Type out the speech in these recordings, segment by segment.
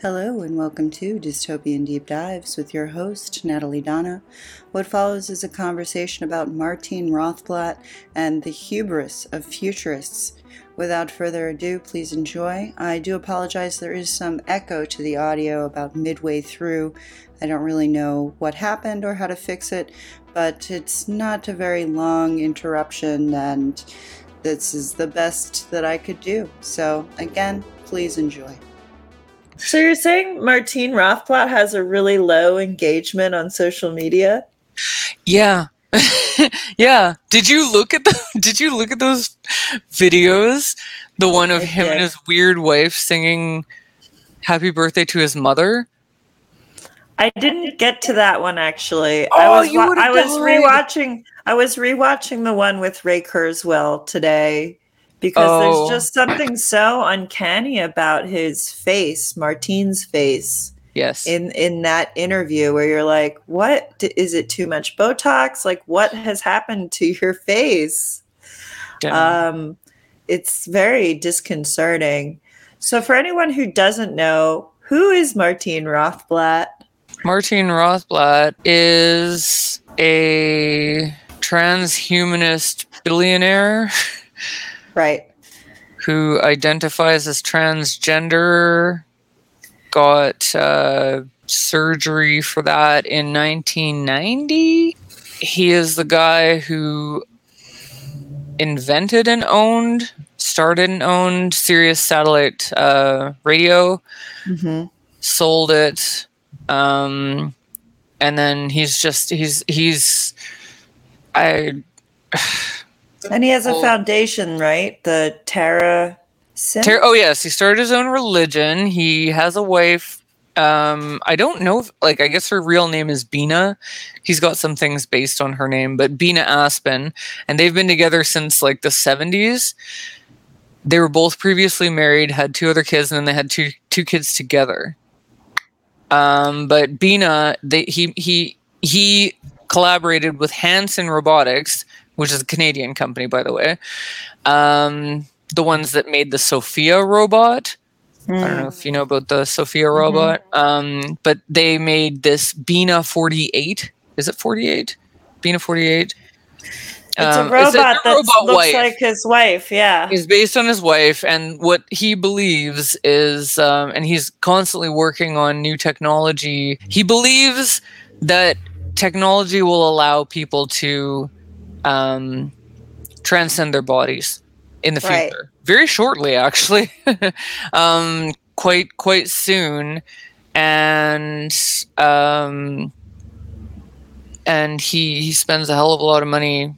Hello, and welcome to Dystopian Deep Dives with your host, Natalie Donna. What follows is a conversation about Martine Rothblatt and the hubris of futurists. Without further ado, please enjoy. I do apologize, there is some echo to the audio about midway through. I don't really know what happened or how to fix it, but it's not a very long interruption, and this is the best that I could do. So, again, please enjoy. So you're saying Martine Rothblatt has a really low engagement on social media? Yeah. yeah. Did you look at the did you look at those videos? The one of I him did. and his weird wife singing happy birthday to his mother? I didn't get to that one actually. Oh, I was you I was died. rewatching I was rewatching the one with Ray Kurzweil today because Oh. there's just something so uncanny about his face, Martine's face Yes. in in that interview where you're like, "What is it too much botox? Like what has happened to your face?" Yeah. Um, it's very disconcerting. So, for anyone who doesn't know, who is Martine Rothblatt? Martine Rothblatt is a transhumanist billionaire Right. who identifies as transgender, got uh, surgery for that in 1990. He is the guy who invented and owned, started and owned Sirius Satellite uh, Radio, hmm sold it, um, and then he's just he's he's I And he has a Oh. foundation, right? The Terra. Ter- oh yes, he started his own religion. He has a wife. Um, I don't know if like I guess her real name is Bina. He's got some things based on her name, but Bina Aspen, and they've been together since like the seventies. They were both previously married, had two other kids, and then they had two two kids together. Um, but Bina, they, he he he collaborated with Hanson Robotics, which is a Canadian company, by the way. Um, the ones that made the Sophia robot. I don't know if you know about the Sophia robot, um, but they made this Bina 48. Is it 48? Bina 48. It's Um, a robot that robot looks wife. like his wife. Yeah. he's based on his wife and what he believes is um, and he's constantly working on new technology he believes that technology will allow people to um, transcend their bodies in the Right. future very shortly actually um, quite quite soon and um, and he he spends a hell of a lot of money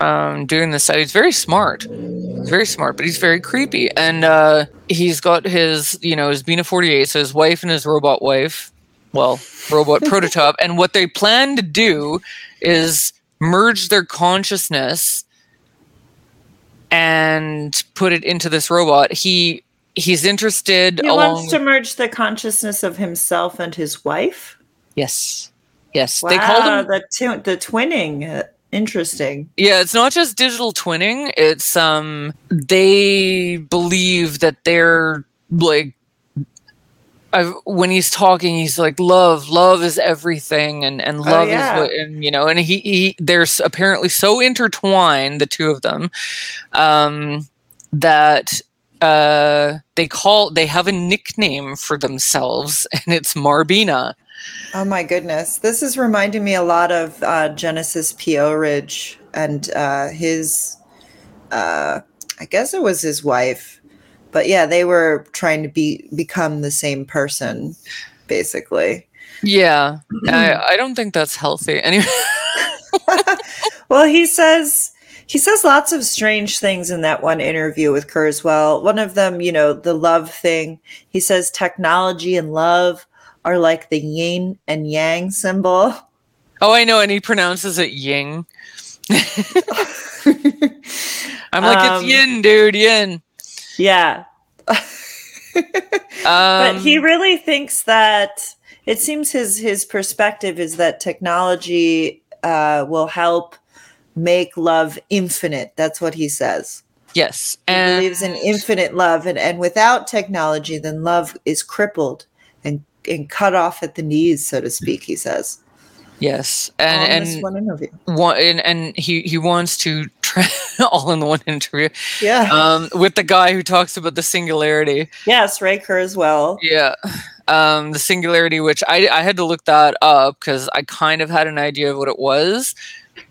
um, doing this study. He's very smart. He's very smart, but he's very creepy. And uh, he's got his, you know, his Bina 48, so his wife and his robot wife, well, robot prototype. And what they plan to do is merge their consciousness and put it into this robot. He he's interested He wants to merge the consciousness of himself and his wife. Yes. Yes. Wow, They call them the, tw- the twinning. Uh, interesting. Yeah, it's not just digital twinning. It's um they believe that they're like I've, when he's talking, he's like, "Love, love is everything," and and love yeah. is what, and you know, and he, he they're apparently so intertwined, the two of them, um, that uh, they call they have a nickname for themselves, and it's Marbina. Oh my goodness. This is reminding me a lot of uh, Genesis P-Orridge and uh, his, uh, I guess it was his wife. But yeah, they were trying to be become the same person, basically. Yeah, I, I don't think that's healthy. Anyway. well, he says he says lots of strange things in that one interview with Kurzweil. One of them, you know, the love thing. He says technology and love are like the yin and yang symbol. Oh, I know, and he pronounces it Ying. I'm like, Um, it's Yin, dude, Yin. Yeah. Um, but he really thinks that it seems his his perspective is that technology uh, will help make love infinite. That's what he says. Yes, He and believes in infinite love, and, and without technology, then love is crippled and, and cut off at the knees, so to speak. He says. yes, on and this and one interview. one and, and he he wants to try all in one interview Yeah. um with the guy who talks about the singularity yes, Ray Kurzweil. As well. Yeah um the singularity which i i had to look that up because i kind of had an idea of what it was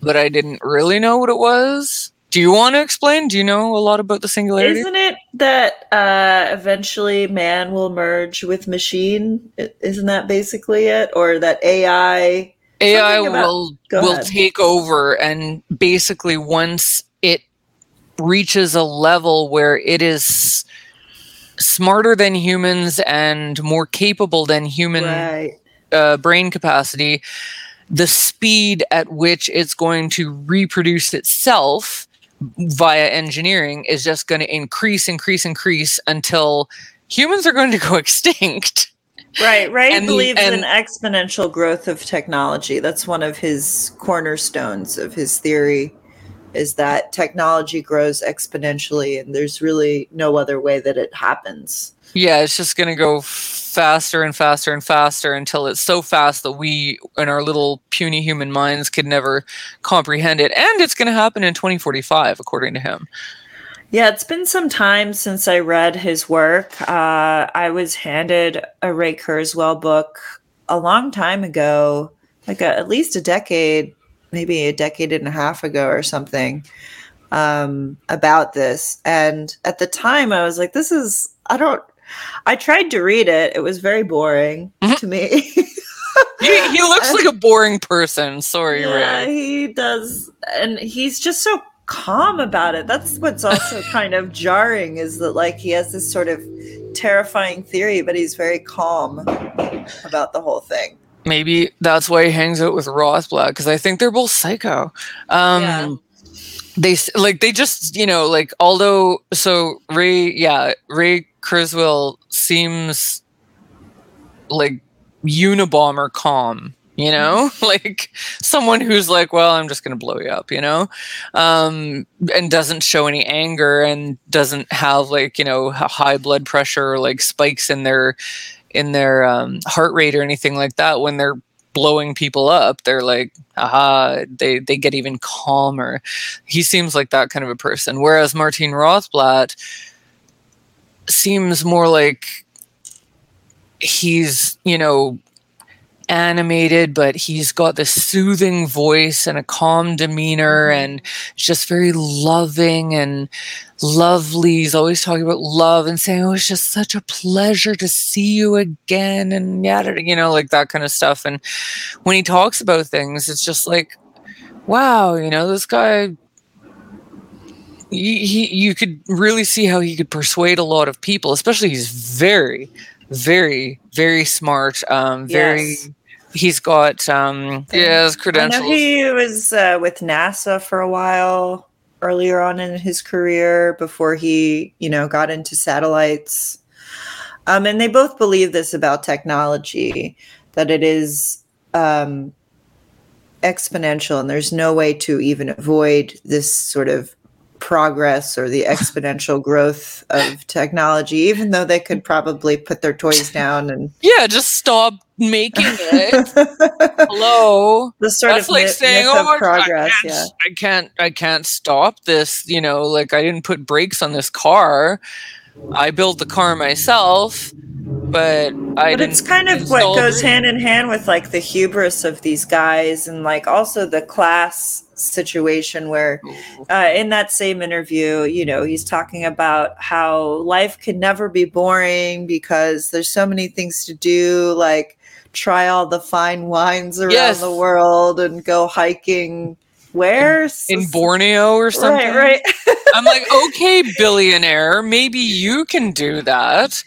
but i didn't really know what it was do you want to explain do you know a lot about the singularity Isn't it that uh, eventually man will merge with machine? Isn't that basically it? Or that AI? AI about- will will ahead. take over and basically once it reaches a level where it is smarter than humans and more capable than human Right. uh, brain capacity, the speed at which it's going to reproduce itself via engineering is just going to increase, increase, increase until humans are going to go extinct. Right. Ray And believes in exponential growth of technology. That's one of his cornerstones of his theory. Is that technology grows exponentially, and there's really no other way that it happens. Yeah, it's just going to go faster and faster and faster until it's so fast that we, in our little puny human minds, could never comprehend it. And it's going to happen in 2045, according to him. Yeah, it's been some time since I read his work. Uh, I was handed a Ray Kurzweil book a long time ago, like a, at least a decade, maybe a decade and a half ago or something, um, about this. And at the time, I was like, this is, I don't, I tried to read it. It was very boring Mhm. to me. He, he looks like a boring person. Sorry, Yeah, Ray. he does, and he's just so calm about it. That's what's also kind of jarring is that like he has this sort of terrifying theory, but he's very calm about the whole thing. Maybe that's why he hangs out with Rothblatt because I think they're both psycho. Um, Yeah. They like they just you know like although so Ray yeah Ray Kurzweil seems like Unabomber calm you know? Like someone who's like well i'm just going to blow you up you know? Um and doesn't show any anger and doesn't have like you know high blood pressure or like spikes in their in their um, heart rate or anything like that when they're blowing people up they're like aha they they get even calmer. He seems like that kind of a person. Whereas martin rothblatt seems more like he's you know animated but he's got this soothing voice and a calm demeanor mm-hmm. and just very loving and lovely. He's always talking about love and saying oh it's just such a pleasure to see you again and yada you know like that kind of stuff. And when he talks about things it's just like wow you know this guy he, he you could really see how he could persuade a lot of people especially he's very very very smart um very Yes. he's got um yeah his I credentials know he was uh, with NASA for a while earlier on in his career before he, you know, got into satellites. Um, and they both believe this about technology that it is um, exponential, and there's no way to even avoid this sort of progress or the exponential growth of technology, even though they could probably put their toys down and yeah just stop making it hello the sort that's of like myth, saying myth oh of progress. I, can't, Yeah. I can't i can't stop this you know like i didn't put brakes on this car i built the car myself but i but it's kind of what goes hand in hand with like the hubris of these guys and like also the class situation where uh, in that same interview you know he's talking about how life can never be boring because there's so many things to do like try all the fine wines around Yes. the world and go hiking where? In borneo or something right. right i'm like okay billionaire maybe you can do that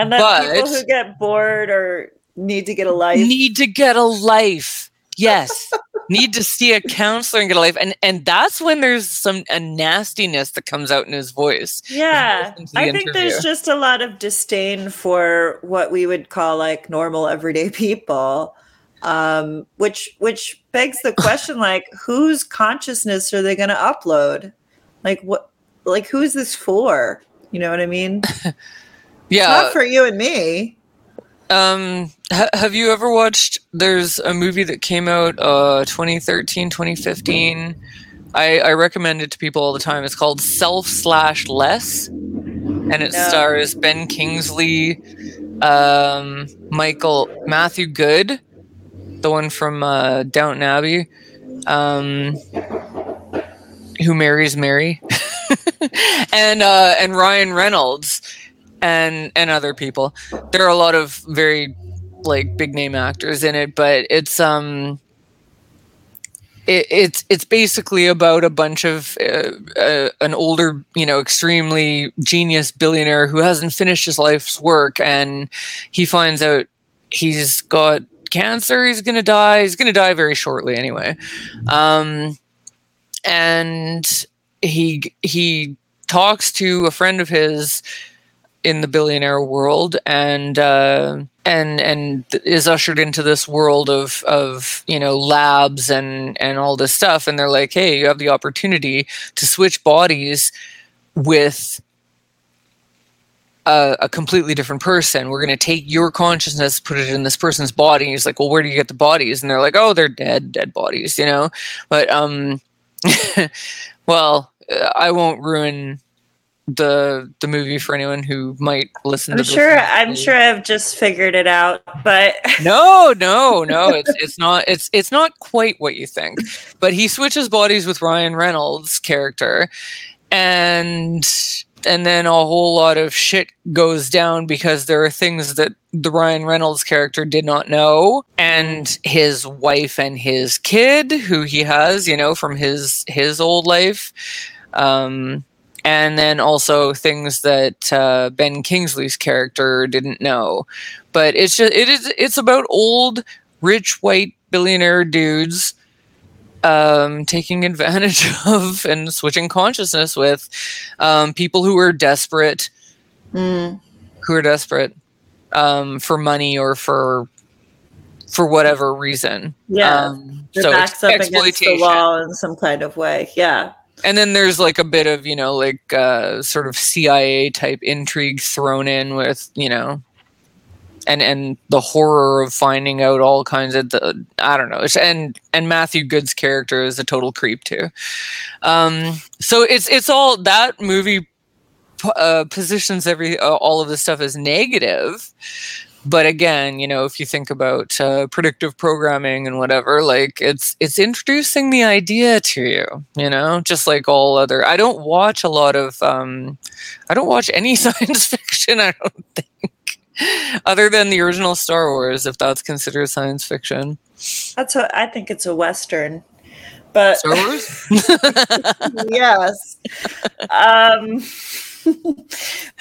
and then people But- who get bored or need to get a life need to get a life yes need to see a counselor and get a life and and that's when there's some a nastiness that comes out in his voice Yeah, I think there's just a lot of disdain for what we would call like normal everyday people, um, which which begs the question: like, whose consciousness are they going to upload? Like what? like who is this for? You know what I mean? Yeah. It's not for you and me. Um, ha- have you ever watched? There's a movie that came out uh 2013, 2015. I, I recommend it to people all the time. It's called Self Slash Less, and it No. stars Ben Kingsley, um, Michael Matthew Goode, the one from uh, Downton Abbey, um, who marries Mary, and uh, and Ryan Reynolds, and and other people. There are a lot of very like big name actors in it, but it's um it, it's it's basically about a bunch of uh, uh, an older, you know, extremely genius billionaire who hasn't finished his life's work, and he finds out he's got cancer. He's gonna die. He's gonna die very shortly, anyway. Um, and he he talks to a friend of his in the billionaire world and uh, and and is ushered into this world of of you know labs and and all this stuff. And they're like hey you have the opportunity to switch bodies with a, a completely different person. We're going to take your consciousness put it in this person's body. And he's like well where do you get the bodies? And they're like oh they're dead dead bodies you know? But um well i won't ruin the the movie for anyone who might listen I'm to sure. I'm sure I've just figured it out, but no no no it's it's not it's it's not quite what you think but he switches bodies with ryan reynolds character and and then a whole lot of shit goes down because there are things that the ryan reynolds character did not know and his wife and his kid who he has you know from his his old life um and then also things that uh, Ben Kingsley's character didn't know. But it's just it is it's about old rich white billionaire dudes um, taking advantage of and switching consciousness with um, people who are desperate, Mm, who are desperate um, for money or for for whatever reason. yeah, Um, so backs it's up against the wall in some kind of way. Yeah, and then there's like a bit of you know like uh, sort of CIA type intrigue thrown in with you know and and the horror of finding out all kinds of the I don't know and and Matthew Goode's character is a total creep too. Um so it's it's all that movie uh, positions every uh, all of this stuff as negative but again you know if you think about uh, predictive programming and whatever like it's it's introducing the idea to you you know just like all other i don't watch a lot of um i don't watch any science fiction i don't think other than the original star wars if that's considered science fiction that's what I think. It's a western, but star wars yes. Um,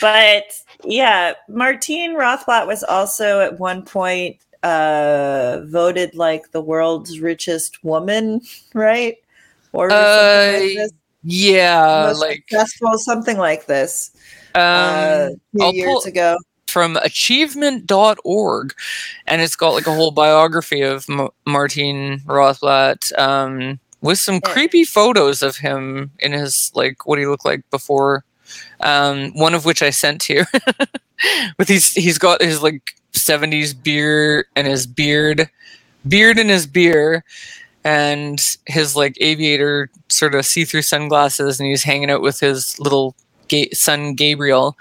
but yeah, Martine Rothblatt was also at one point uh, voted like the world's richest woman, right? Or Uh, like yeah Most like successful, something like this. um uh, a few years ago. from achievement.org and it's got like a whole biography of M- Martin Rothblatt um, with some creepy photos of him in his like what he looked like before um, one of which I sent to you with he's he's got his like 70s beard and his beard beard and his beer and his like aviator sort of see-through sunglasses and he's hanging out with his little ga- son Gabriel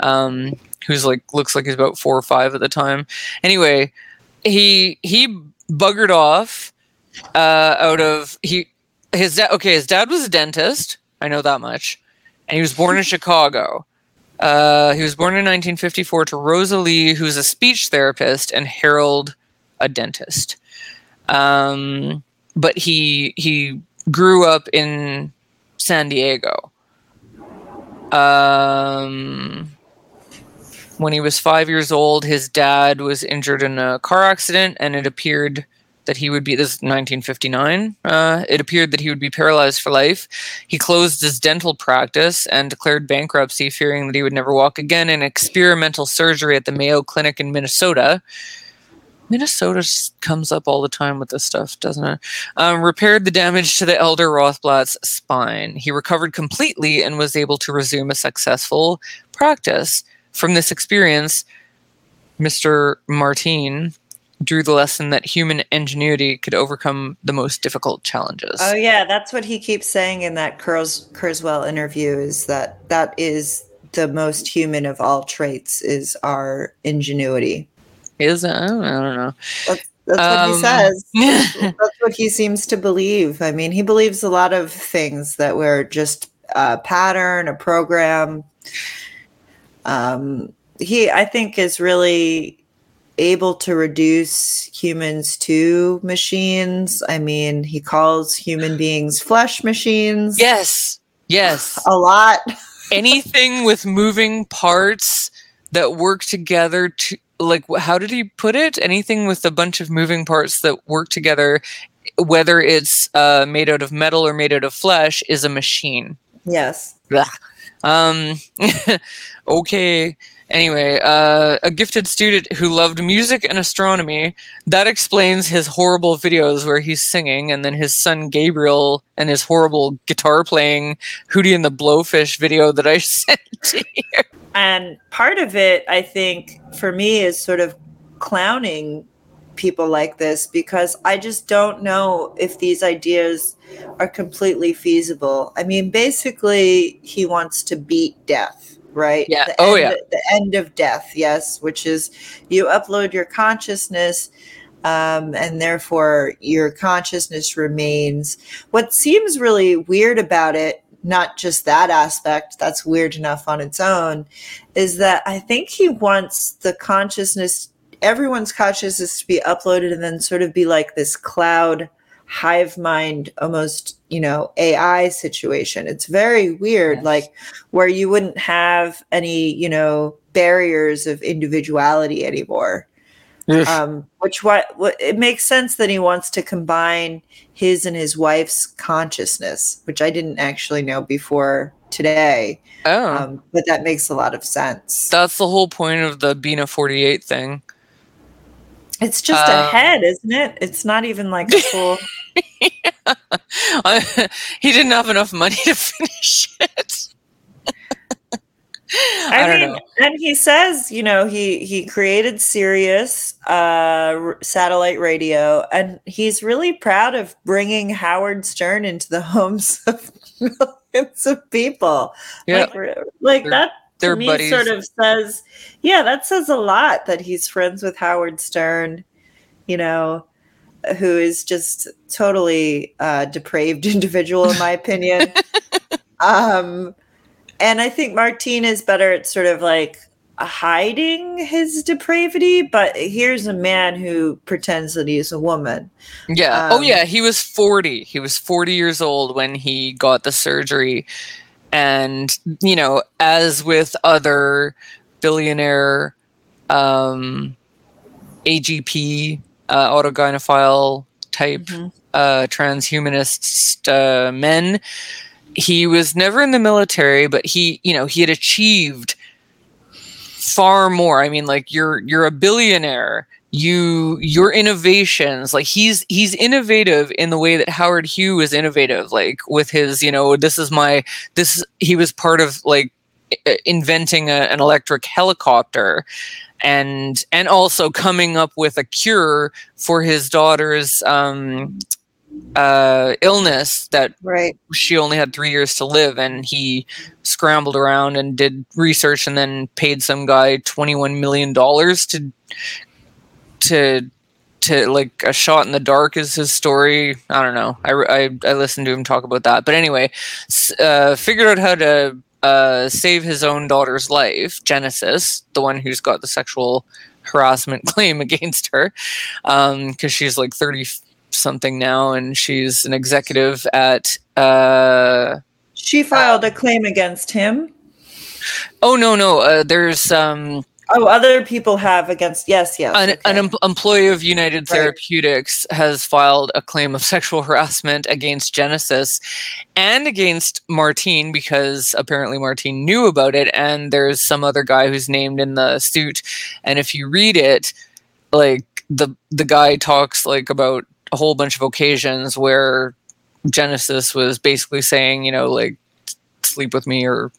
um, who's like looks like he's about four or five at the time. Anyway, he he buggered off uh, out of he his dad. Okay, his dad was a dentist. I know that much, and he was born in Chicago. Uh, he was born in 1954 to Rosalie, who's a speech therapist, and Harold, a dentist. Um, but he he grew up in San Diego. Um, when he was five years old, his dad was injured in a car accident, and it appeared that he would be this is 1959. Uh, it appeared that he would be paralyzed for life. He closed his dental practice and declared bankruptcy, fearing that he would never walk again. In experimental surgery at the Mayo Clinic in Minnesota, Minnesota comes up all the time with this stuff, doesn't it? Um, repaired the damage to the elder Rothblatt's spine. He recovered completely and was able to resume a successful practice. From this experience, Mr. Martine drew the lesson that human ingenuity could overcome the most difficult challenges. Oh yeah, that's what he keeps saying in that Kurs- Kurzweil interview is that that is the most human of all traits is our ingenuity. Is it? I don't, I don't know. That's, that's what Um, he says. That's what he seems to believe. I mean, he believes a lot of things that we're just a pattern, a program. Um, he, I think, is really able to reduce humans to machines. I mean, he calls human beings flesh machines. yes. Yes. A lot. Anything with moving parts that work together to like how did he put it? Anything with a bunch of moving parts that work together whether it's uh, made out of metal or made out of flesh is a machine. Yes. Blah. Um, okay. Anyway, uh, a gifted student who loved music and astronomy. That explains his horrible videos where he's singing, and then his son Gabriel and his horrible guitar playing Hootie and the Blowfish video that I sent to you. And part of it, I think, for me is sort of clowning people like this because I just don't know if these ideas are completely feasible. I mean, basically, he wants to beat death, right? Yeah. The Oh, end, yeah. The end of death, yes, which is you upload your consciousness. Um, and therefore, your consciousness remains. What seems really weird about it, not just that aspect, that's weird enough on its own, is that I think he wants the consciousness, everyone's consciousness to be uploaded and then sort of be like this cloud hive mind, almost, you know, AI situation. It's very weird, Yes. like where you wouldn't have any, you know, barriers of individuality anymore. Um, which what, what it makes sense that he wants to combine his and his wife's consciousness, which I didn't actually know before today. oh, Um, but that makes a lot of sense. that's the whole point of the Bina 48 thing. It's just a Um, head, isn't it? It's not even like a full. I, he didn't have enough money to finish it. I, I don't mean, know. and he says, you know, he he created Sirius uh, satellite radio, and he's really proud of bringing Howard Stern into the homes of millions of people. Yeah. like, like that they're to me buddies. sort of says, yeah, that says a lot that he's friends with Howard Stern. You know, who is just totally uh, depraved individual, in my opinion. um, and I think Martine is better at sort of like hiding his depravity, but here's a man who pretends that he's a woman. Yeah. oh, Um, yeah. He was 40. He was 40 years old when he got the surgery. And, you know, as with other billionaire um, AGP, uh, autogynephile type uh, transhumanist uh, men, he was never in the military, but he, you know, he had achieved far more. I mean, like you're you're a billionaire. You your innovations, like he's he's innovative in the way that Howard Hughes is innovative, like with his, you know, this is my this he was part of like inventing a, an electric helicopter and and also coming up with a cure for his daughter's um uh illness that Right. she only had three years to live and he scrambled around and did research and then paid some guy 21 million dollars to to to like a shot in the dark is his story. I don't know. I i, I listened to him talk about that. But anyway uh figured out how to uh save his own daughter's life genesis the one who's got the sexual harassment claim against her. Um because she's like 30 something now and she's an executive at uh She filed a claim against him. oh no no. Uh, there's um Oh, other people have against. Yes, yes. an, okay. an em- employee of United Right. Therapeutics has filed a claim of sexual harassment against Genesis and against Martine because apparently Martine knew about it, and there's some other guy who's named in the suit. And if you read it, like the the guy talks like about a whole bunch of occasions where Genesis was basically saying, you know, like sleep with me or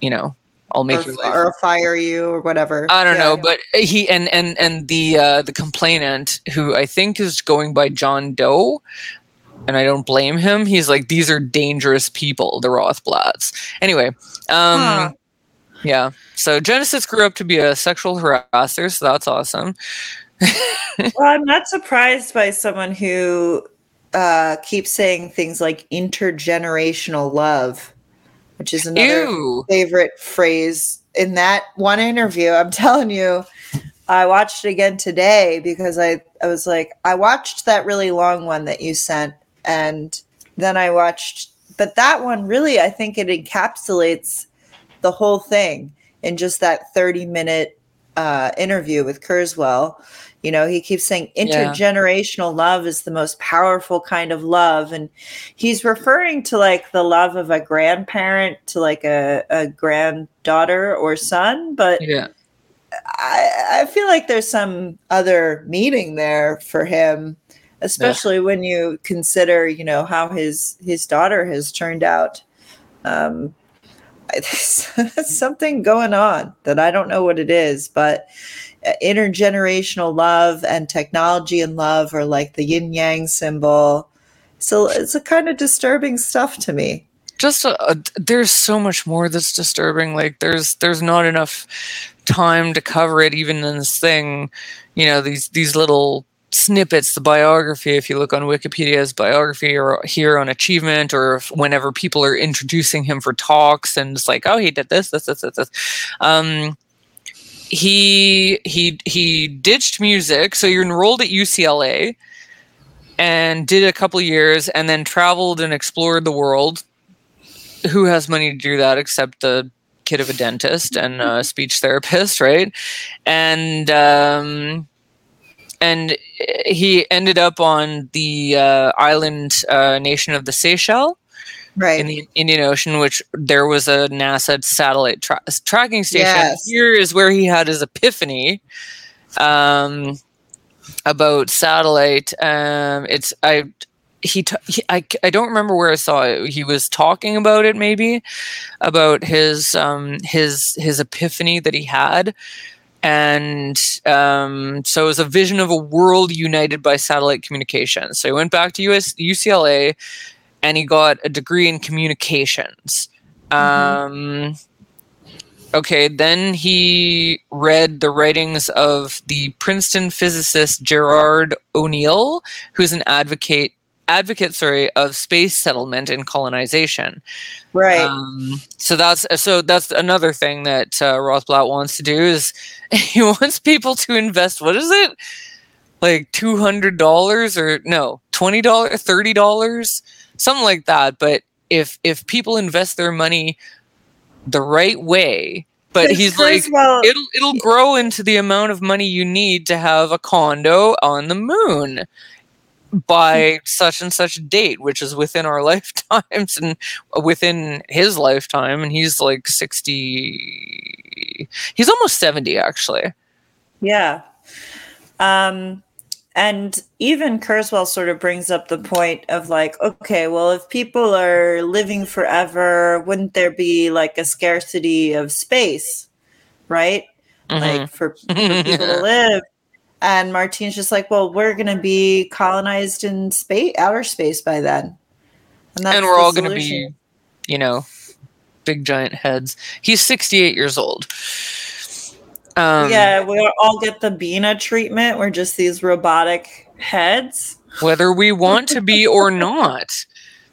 you know, I'll make or, your life or fire you or whatever. I don't Yeah. know, but he and and and the uh, the complainant who I think is going by John Doe, and I don't blame him. He's like these are dangerous people, the Rothblatts. Anyway, um, Huh. yeah. So Genesis grew up to be a sexual harasser, so that's awesome. well, I'm not surprised by someone who uh, keeps saying things like intergenerational love, which is another Ew. favorite phrase in that one interview. I'm telling you, I watched it again today because I, I was like, I watched that really long one that you sent, and then I watched, but that one really, I think it encapsulates the whole thing in just that 30 minute uh, interview with Kurzweil. You know, he keeps saying Yeah. intergenerational love is the most powerful kind of love. And he's referring to like the love of a grandparent to like a, a granddaughter or son. But Yeah. I, I feel like there's some other meaning there for him, especially when you consider, you know, how his his daughter has turned out. Um, there's something going on that I don't know what it is, but Uh, intergenerational love and technology and love are like the yin yang symbol. So it's a kind of disturbing stuff to me. just a, a, there's so much more that's disturbing like there's there's not enough time to cover it even in this thing you know these these little snippets the biography if you look on wikipedia's biography or here on achievement or whenever people are introducing him for talks and it's like oh he did this this this this, this. um he he he ditched music. So you're enrolled at ucla and did a couple years and then traveled and explored the world. Who has money to do that except the kid of a dentist and a speech therapist, right? And um, and he ended up on the uh, island uh, nation of the Seychelles Right. in the Indian Ocean, which there was a NASA satellite tra- tracking station. Yes. Here is where he had his epiphany um, about satellite. Um, it's I he, t- he I, I don't remember where I saw it. He was talking about it maybe about his um, his his epiphany that he had. And um, so it was a vision of a world united by satellite communication. So he went back to US, UCLA and he got a degree in communications. Um, okay, then he read the writings of the Princeton physicist Gerard O'Neill, who's an advocate advocate sorry of space settlement and colonization. right. Um, so that's so that's another thing that uh, Rothblatt wants to do is he wants people to invest. What is it? Like two hundred dollars or no twenty dollars, thirty dollars, something like that. But if if people invest their money the right way, but he's like Kurzweil- it'll it'll grow into the amount of money you need to have a condo on the moon by such and such date, which is within our lifetimes and within his lifetime. And he's like 60, he's almost 70 actually. Yeah. Um, and even Kurzweil sort of brings up the point of like, okay, well, if people are living forever, wouldn't there be like a scarcity of space, right? Mhm. Like for, for people to live. And Martine's just like, well, we're going to be colonized in space, outer space by then. And, that's and we're all going to be, you know, big giant heads. He's 68 years old. Um, yeah, we'll all get the Bina treatment. We're just these robotic heads. whether we want to be or not.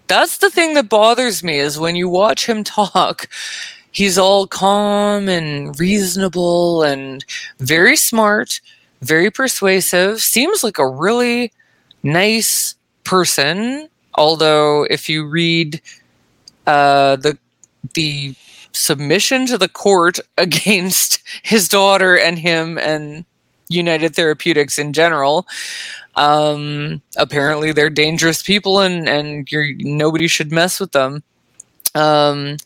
That's the thing that bothers me is when you watch him talk, he's all calm and reasonable and very smart, very persuasive, seems like a really nice person. Although if you read uh, the the submission to the court against his daughter and him and United Therapeutics in general, um, apparently they're dangerous people and and nobody should mess with them. Um,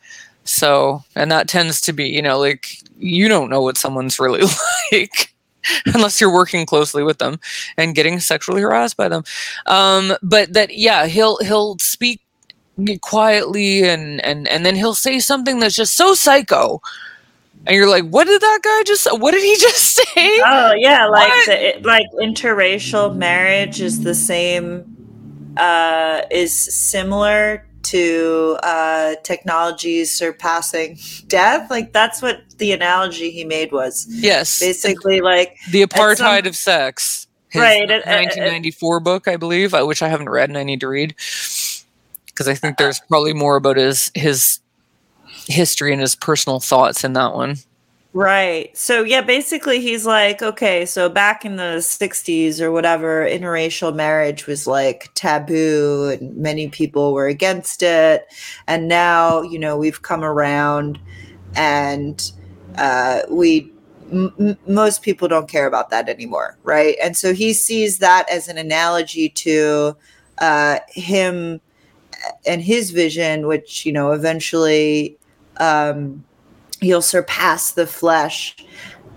so and that tends to be you know like you don't know what someone's really like. unless you're working closely with them and getting sexually harassed by them. Um, but that yeah, he'll he'll speak quietly and and and then he'll say something that's just so psycho. And you're like, what did that guy just? What did he just say? Oh yeah, like the, like interracial marriage is the same. Uh, is similar to uh, technology surpassing death. Like that's what the analogy he made was. Yes, basically like the apartheid some, of sex. His right, 1994 book, I believe, uh, which I haven't read and I need to read because I think there's probably more about his his history and his personal thoughts in that one. Right. So yeah, basically he's like, okay, so back in the 60s or whatever, interracial marriage was like taboo and many people were against it. And now, you know, we've come around and uh, we m- most people don't care about that anymore, right? And so he sees that as an analogy to uh, him and his vision, which, you know, eventually um, you'll surpass the flesh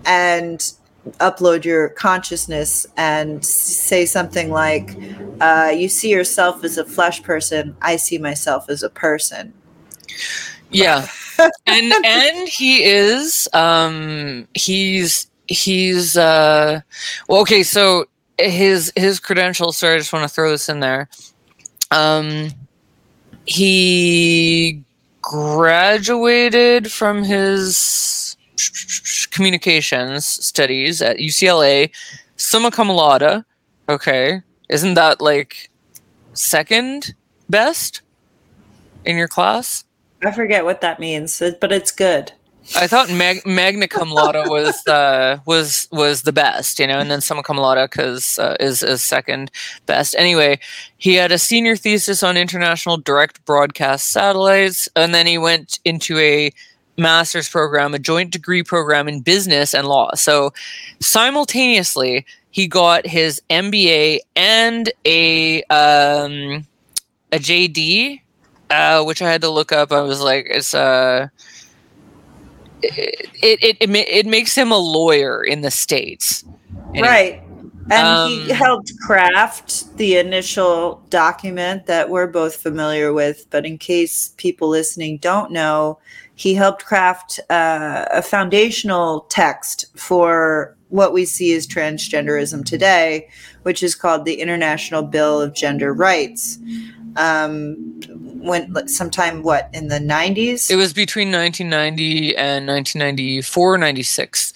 and upload your consciousness and say something like uh, you see yourself as a flesh person i see myself as a person. Yeah. And and he is um he's he's uh well okay so his his credentials sorry i just want to throw this in there. Um he graduated from his communications studies at UCLA, summa cum laude. Okay, isn't that like second best in your class? I forget what that means, but it's good. I thought mag- magna cum laude was uh, was was the best, you know, and then summa cum laude because uh, is is second best. Anyway, he had a senior thesis on international direct broadcast satellites, and then he went into a master's program, a joint degree program in business and law. So simultaneously, he got his MBA and a um, a JD, uh, which I had to look up. I was like, it's a uh, it, it, it, it makes him a lawyer in the states. Right. And um, he helped craft the initial document that we're both familiar with but in case people listening don't know he helped craft uh, a foundational text for what we see as transgenderism today which is called the international bill of gender rights um, when sometime what in the 90s it was between 1990 and 1994 96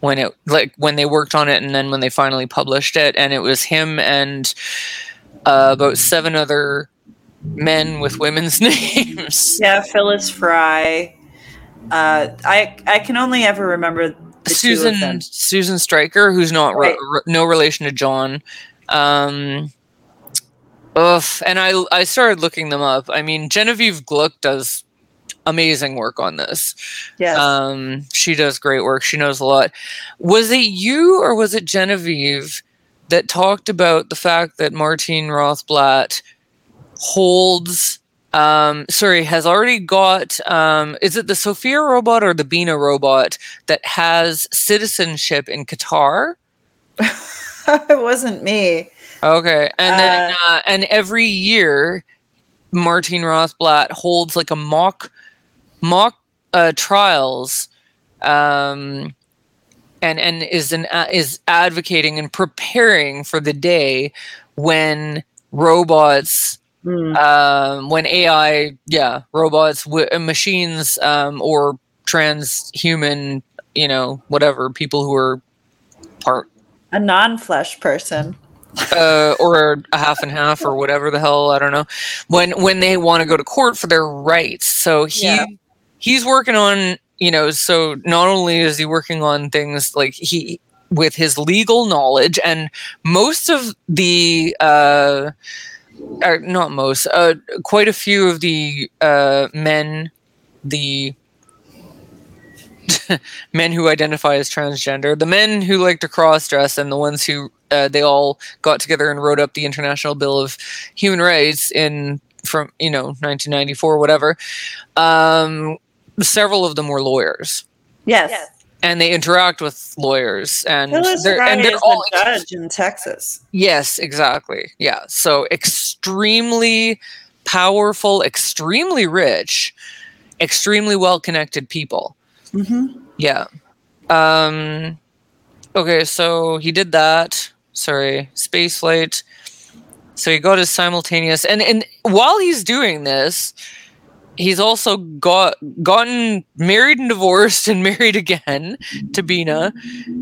when it like when they worked on it and then when they finally published it. And it was him and uh, about seven other men with women's names. Yeah phyllis Frye. Uh, i i can only ever remember susan susan Stryker who's not right. re- no relation to john. Um, Ugh, and I I started looking them up. I mean, Genevieve Gluck does amazing work on this. Yeah. Um, she does great work. She knows a lot. Was it you or was it Genevieve that talked about the fact that Martine Rothblatt holds um, sorry, has already got um, is it the Sophia robot or the Bina robot that has citizenship in Qatar? it wasn't me. Okay, and then uh, uh, and every year, Martine Rothblatt holds like a mock mock uh, trials, um, and and is an uh, is advocating and preparing for the day when robots. Mm. Um, when AI, yeah, robots, w- uh, machines, um, or transhuman, you know, whatever people who are part a non-flesh person uh, or a half and half or whatever the hell I don't know when when they want to go to court for their rights. So he yeah. he's working on you know so not only is he working on things like he with his legal knowledge and most of the uh or not most uh quite a few of the uh men the men who identify as transgender, the men who like to cross dress, and the ones who uh, they all got together and wrote up the International Bill of Human Rights in from you know 1994 whatever. Um, several of them were lawyers. Yes. yes. and they interact with lawyers and Phyllis they're and they're is all a judge in Texas. yes exactly yeah so extremely powerful extremely rich extremely well connected people Mm-hmm. yeah. Um okay so he did that. Sorry space flight. So he got his simultaneous and and while he's doing this he's also got gotten married and divorced and married again to Bina.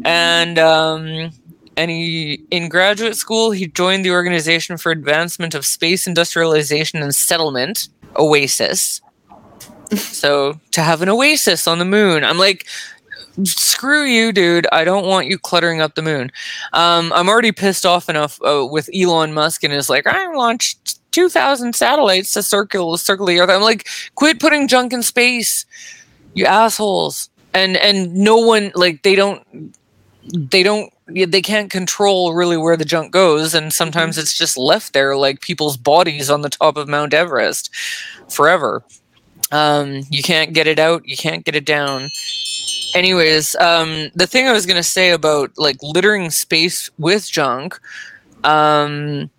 And um and he in graduate school he joined the organization for advancement of space industrialization and settlement oasis so to have an oasis on the moon i'm like screw you dude. I don't want you cluttering up the moon. Um, i'm already pissed off enough uh, with elon musk and is like i launched 2000 satellites to circle circle the earth. I'm like quit putting junk in space you assholes. And and no one like they don't they don't they can't control really where the junk goes. And sometimes it's just left there like people's bodies on the top of mount everest forever um, you can't get it out you can't get it down anyways um, the thing i was to say about like littering space with junk um,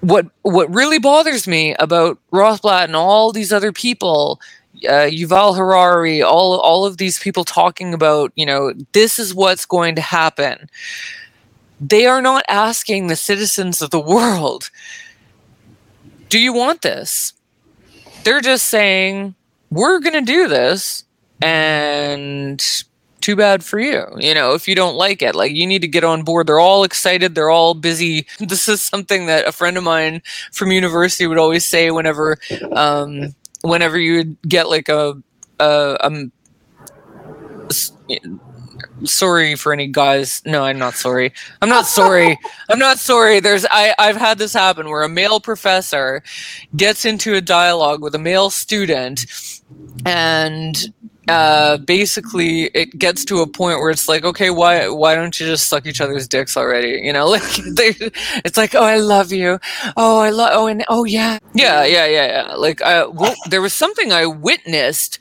what what really bothers me about rothblatt and all these other people uh, Yuval Harari, all all of these people talking about, you know, this is what's going to happen. They are not asking the citizens of the world, do you want this? They're just saying, we're going to do this, and too bad for you. You know, if you don't like it, like you need to get on board. They're all excited. They're all busy. This is something that a friend of mine from university would always say whenever, um, whenever you would get like a, a, s- sorry for any guys. No, I'm not sorry. I'm not sorry. I'm not sorry. There's I I've had this happen where a male professor gets into a dialogue with a male student and uh, basically it gets to a point where it's like, okay, why why don't you just suck each other's dicks already? You know, like they, it's like, oh, I love you, oh, I love, oh, and oh, yeah, yeah, yeah, yeah, yeah. Like, I, well, there was something I witnessed,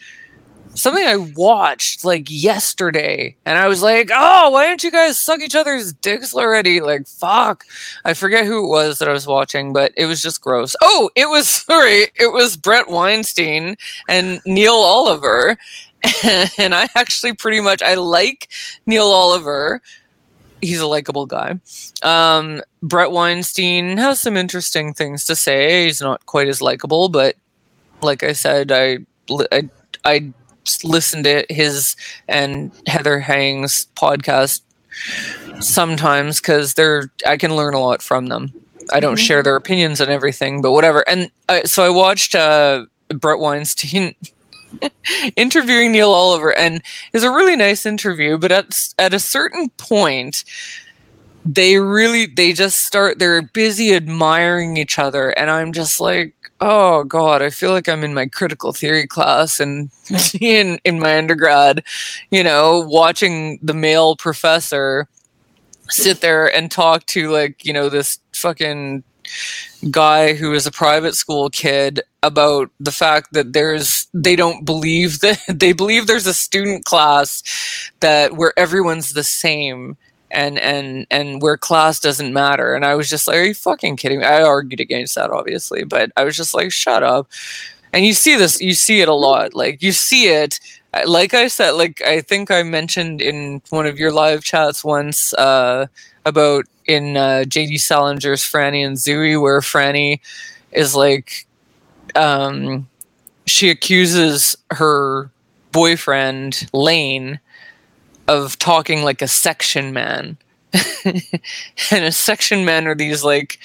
something I watched like yesterday, and I was like, oh, why don't you guys suck each other's dicks already? Like, fuck, I forget who it was that I was watching, but it was just gross. Oh, it was sorry, it was Bret Weinstein and Neil Oliver and I actually pretty much I like Neil Oliver. He's a likable guy. Um, Bret Weinstein has some interesting things to say. He's not quite as likable, but like I said, I I, I listened to his and Heather Heying's podcast sometimes because they're I can learn a lot from them. I don't share their opinions on everything, but whatever. And I, so I watched uh, Bret Weinstein interviewing Neil Oliver, and it's a really nice interview. But at at a certain point, they really they just start. They're busy admiring each other, and I'm just like, oh god, I feel like I'm in my critical theory class and in in my undergrad, you know, watching the male professor sit there and talk to like you know this fucking guy who is a private school kid about the fact that there's they don't believe that they believe there's a student class that where everyone's the same and and and where class doesn't matter. And i was just like are you fucking kidding me? I argued against that obviously but i was just like shut up. And you see this you see it a lot like you see it uh, like i said like i think i mentioned in one of your live chats once uh about in uh, jd salinger's franny and zooey where franny is like um she accuses her boyfriend lane of talking like a section man. And a section man are these like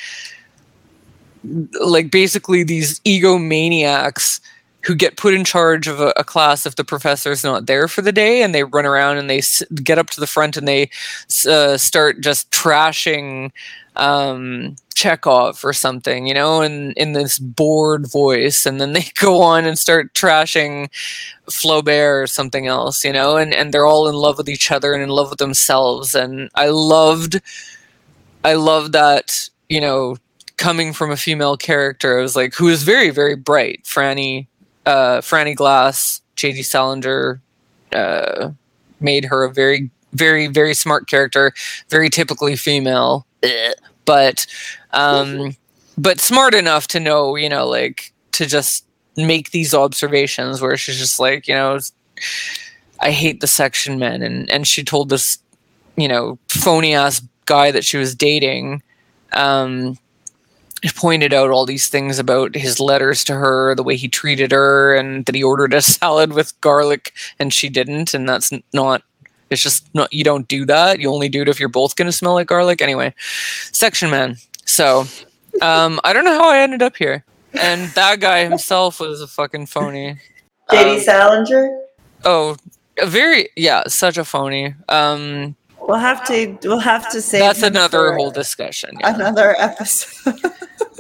like basically these egomaniacs who get put in charge of a, a class if the professor's not there for the day and they run around and they s- get up to the front and they uh, start just trashing um, Chekhov or something, you know, and in this bored voice, and then they go on and start trashing Flaubert or something else, you know, and, and they're all in love with each other and in love with themselves. And I loved, I loved that, you know, coming from a female character, I was like, who is very, very bright. Franny, uh, Franny Glass, J.D. Salinger, uh, made her a very, very, very smart character, very typically female, but um, but smart enough to know, you know, like to just make these observations where she's just like, you know, I hate the section men, and and she told this, you know, phony ass guy that she was dating. Um, pointed out all these things about his letters to her, the way he treated her, and that he ordered a salad with garlic and she didn't, and that's not. It's just not. You don't do that. You only do it if you're both going to smell like garlic. Anyway, section man. So, um, I don't know how I ended up here, and that guy himself was a fucking phony. JD Um, Salinger. Oh, a very yeah, such a phony. Um, We'll have to. We'll have to say that's another whole discussion. yeah. another episode.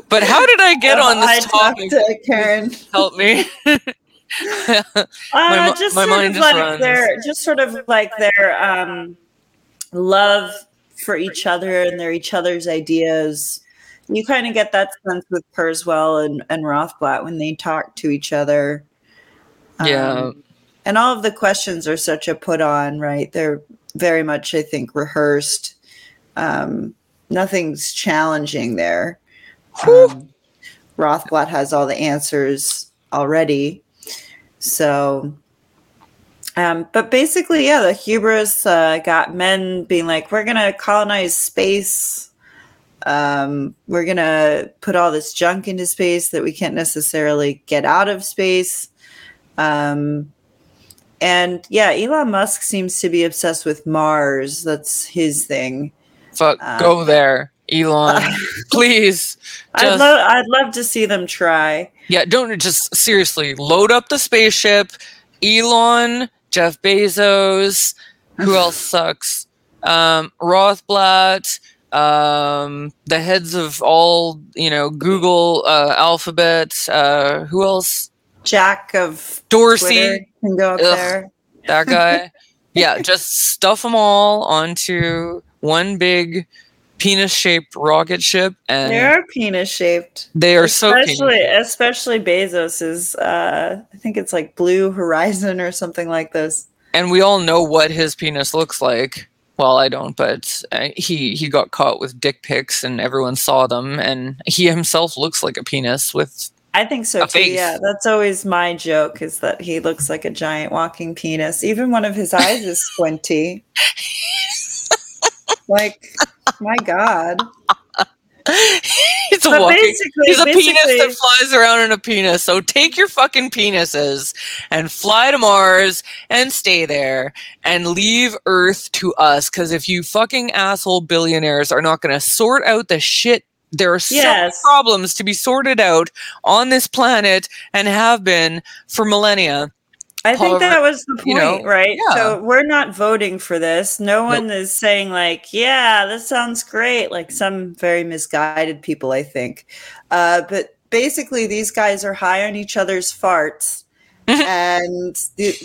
But how did I get on this talked topic? to Karen. Help me. Uh, My mi- just my sort mind of just like runs. their, just sort of like their um, love for each other and they're each other's ideas. You kind of get that sense with Kurzweil and, and Rothblatt when they talk to each other. Yeah. Um, and all of the questions are such a put on, right? They're very much, I think, rehearsed. Um, nothing's challenging there. Um, Rothblatt has all the answers already. So, um, but basically, yeah, the hubris uh, got men being like, we're going to colonize space. Um, we're going to put all this junk into space that we can't necessarily get out of space. Um, and yeah, Elon Musk seems to be obsessed with Mars. That's his thing. Fuck, Uh, go there, Elon. please. I'd Just- love, I'd love to see them try. Yeah, don't just seriously load up the spaceship. Elon, Jeff Bezos, who else sucks? Um, Rothblatt, um, the heads of all you know, Google, uh, Alphabet. Uh, who else? Jack of Dorsey, can go up Ugh. there. that guy. yeah, just stuff them all onto one big penis-shaped rocket ship, and They are penis shaped. they are so especially penis- especially Bezos is uh I think it's like Blue Horizon or something like this. and we all know what his penis looks like. Well, I don't, but uh, he he got caught with dick pics, and everyone saw them, and he himself looks like a penis with. I think so too. face. Yeah, that's always my joke is that he looks like a giant walking penis. Even one of his eyes is squinty. like, my God. He's a walking. basically, He's a penis that flies around in a penis. So take your fucking penises and fly to Mars and stay there and leave Earth to us. Because if you fucking asshole billionaires are not going to sort out the shit, there are so many problems to be sorted out on this planet and have been for millennia. I think that was the point, you know, right? yeah. So we're not voting for this. No one is saying like, "Yeah, this sounds great." Like some very misguided people, I think. Uh, but basically, these guys are high on each other's farts, and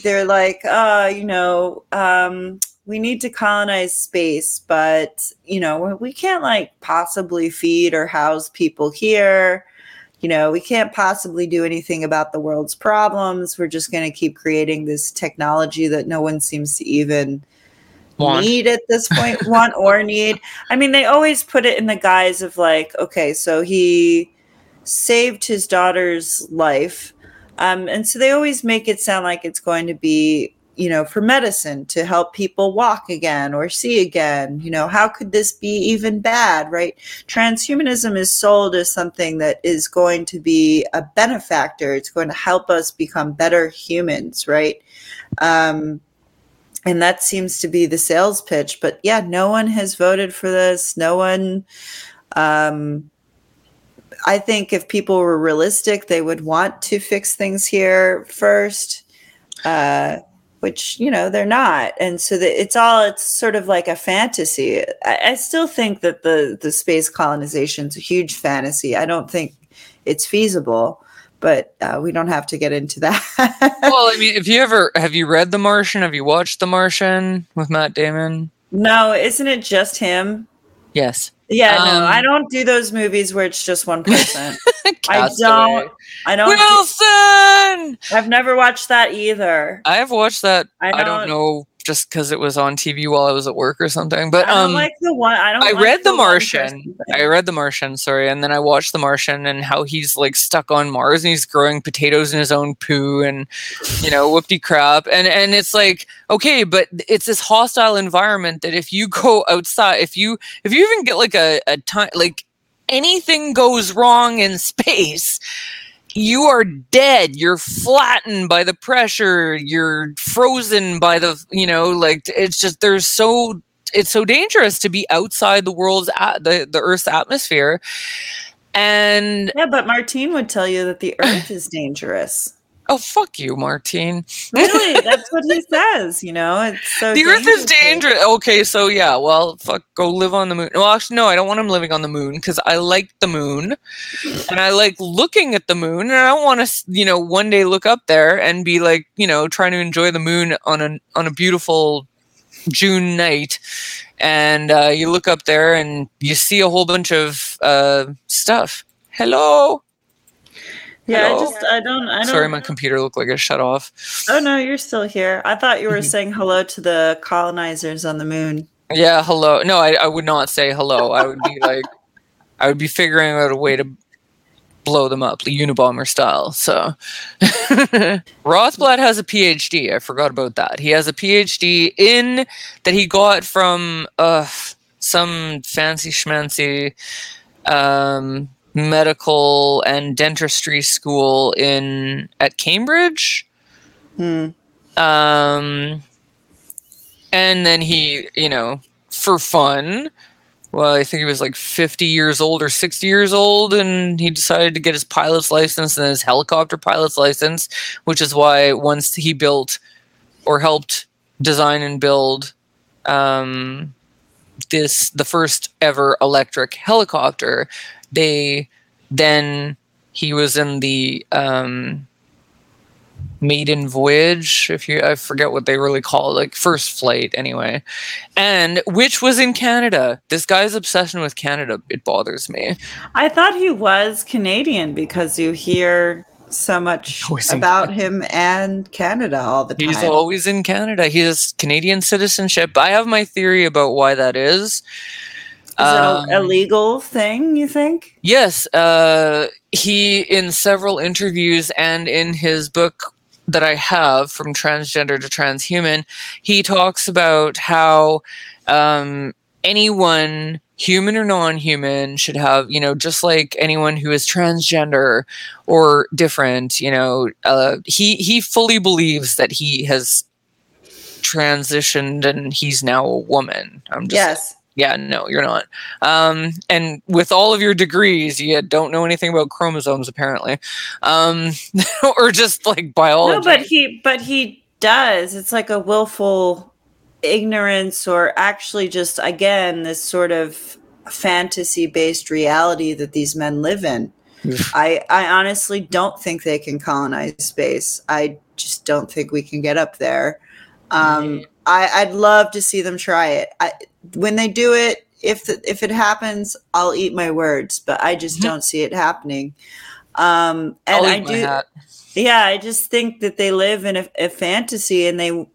they're like, "Uh, you know, um, we need to colonize space, but you know, we can't like possibly feed or house people here." You know, we can't possibly do anything about the world's problems. We're just going to keep creating this technology that no one seems to even Want. need at this point, want or need. I mean, they always put it in the guise of like, okay, so he saved his daughter's life. Um, and so they always make it sound like it's going to be, you know, for medicine to help people walk again or see again. You know, how could this be even bad, right? Transhumanism is sold as something that is going to be a benefactor. It's going to help us become better humans, right? Um, and that seems to be the sales pitch. But yeah, no one has voted for this. No one. Um, I think if people were realistic, they would want to fix things here first, uh, which you know they're not, and so that it's all it's sort of like a fantasy. I, I still think that the the space colonization is a huge fantasy. I don't think it's feasible, but uh, we don't have to get into that. well, I mean, if you ever have you read The Martian? Have you watched The Martian with Matt Damon? no, isn't it just him? Yes. Yeah, no, Um, I don't do those movies where it's just one person. I don't. I don't. Wilson. I've never watched that either. I have watched that. I I don't, don't- know, just because it was on TV while I was at work or something. But I um, like the one. I don't. I like read The one Martian. I read The Martian, sorry, and then I watched The Martian and how he's like stuck on Mars and he's growing potatoes in his own poo and you know whoopty crap and and it's like okay, but it's this hostile environment that if you go outside, if you if you even get like a a time like anything goes wrong in space. You are dead. You're flattened by the pressure. You're frozen by the, you know, like it's just there's so it's so dangerous to be outside the world's at the the Earth's atmosphere, and Yeah, but Martine would tell you that the Earth is dangerous. Oh fuck you, Martine. Really, that's what he says. You know, it's so. the Earth is dangerous. Okay, so yeah, well, fuck, go live on the moon. Well, actually, no, I don't want him living on the moon because I like the moon, and I like looking at the moon, and I don't want to, you know, one day look up there and be like, you know, trying to enjoy the moon on a on a beautiful June night, and uh, you look up there and you see a whole bunch of uh, stuff. Hello. Yeah, Hello? I just I don't I don't. Sorry, my computer looked like it shut off. Oh no, you're still here. I thought you were Mhm. saying hello to the colonizers on the moon. Yeah, hello. No, I, I would not say hello. I would be like, I would be figuring out a way to blow them up, Unabomber style. So, Rothblatt has a PhD. I forgot about that. He has a PhD in that he got from uh, some fancy schmancy um, medical and dentistry school in at Cambridge. Hmm. Um, and then he, you know, for fun, well, I think he was like 50 years old or 60 years old, and he decided to get his pilot's license and his helicopter pilot's license, which is why once he built or helped design and build um, this, the first ever electric helicopter, they then he was in the um, maiden voyage if you i forget what they really call it like first flight anyway. And which was in canada. This guy's obsession with canada it bothers me. I thought he was Canadian because you hear so much about him and Canada all the time. he's always in canada. He has canadian citizenship. I have my theory about why that is Is Um, it a, legal thing? You think? Yes, uh, he in several interviews and in his book that I have from transgender to transhuman, he talks about how um, anyone, human or non-human, should have you know just like anyone who is transgender or different. You know, uh, he he fully believes that he has transitioned and he's now a woman. I'm just yes. Yeah, no, you're not. Um, and with all of your degrees, you don't know anything about chromosomes, apparently, um, or just like biology. No, but he but he does. It's like a willful ignorance or actually just again this sort of fantasy based reality that these men live in. I I honestly don't think they can colonize space. I just don't think we can get up there. Um, I, I'd love to see them try it. I, when they do it, if the, if it happens, I'll eat my words. But I just Mhm. don't see it happening. Um, and I do. Yeah, I just think that they live in a, a fantasy, and they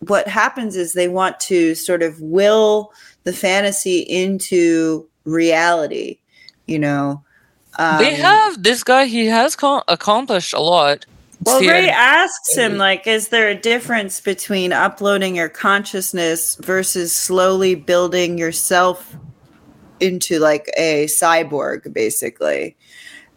what happens is they want to sort of will the fantasy into reality. You know, um, they have this guy. He has co- accomplished a lot. Well, Ray asks him, like, is there a difference between uploading your consciousness versus slowly building yourself into like a cyborg, basically?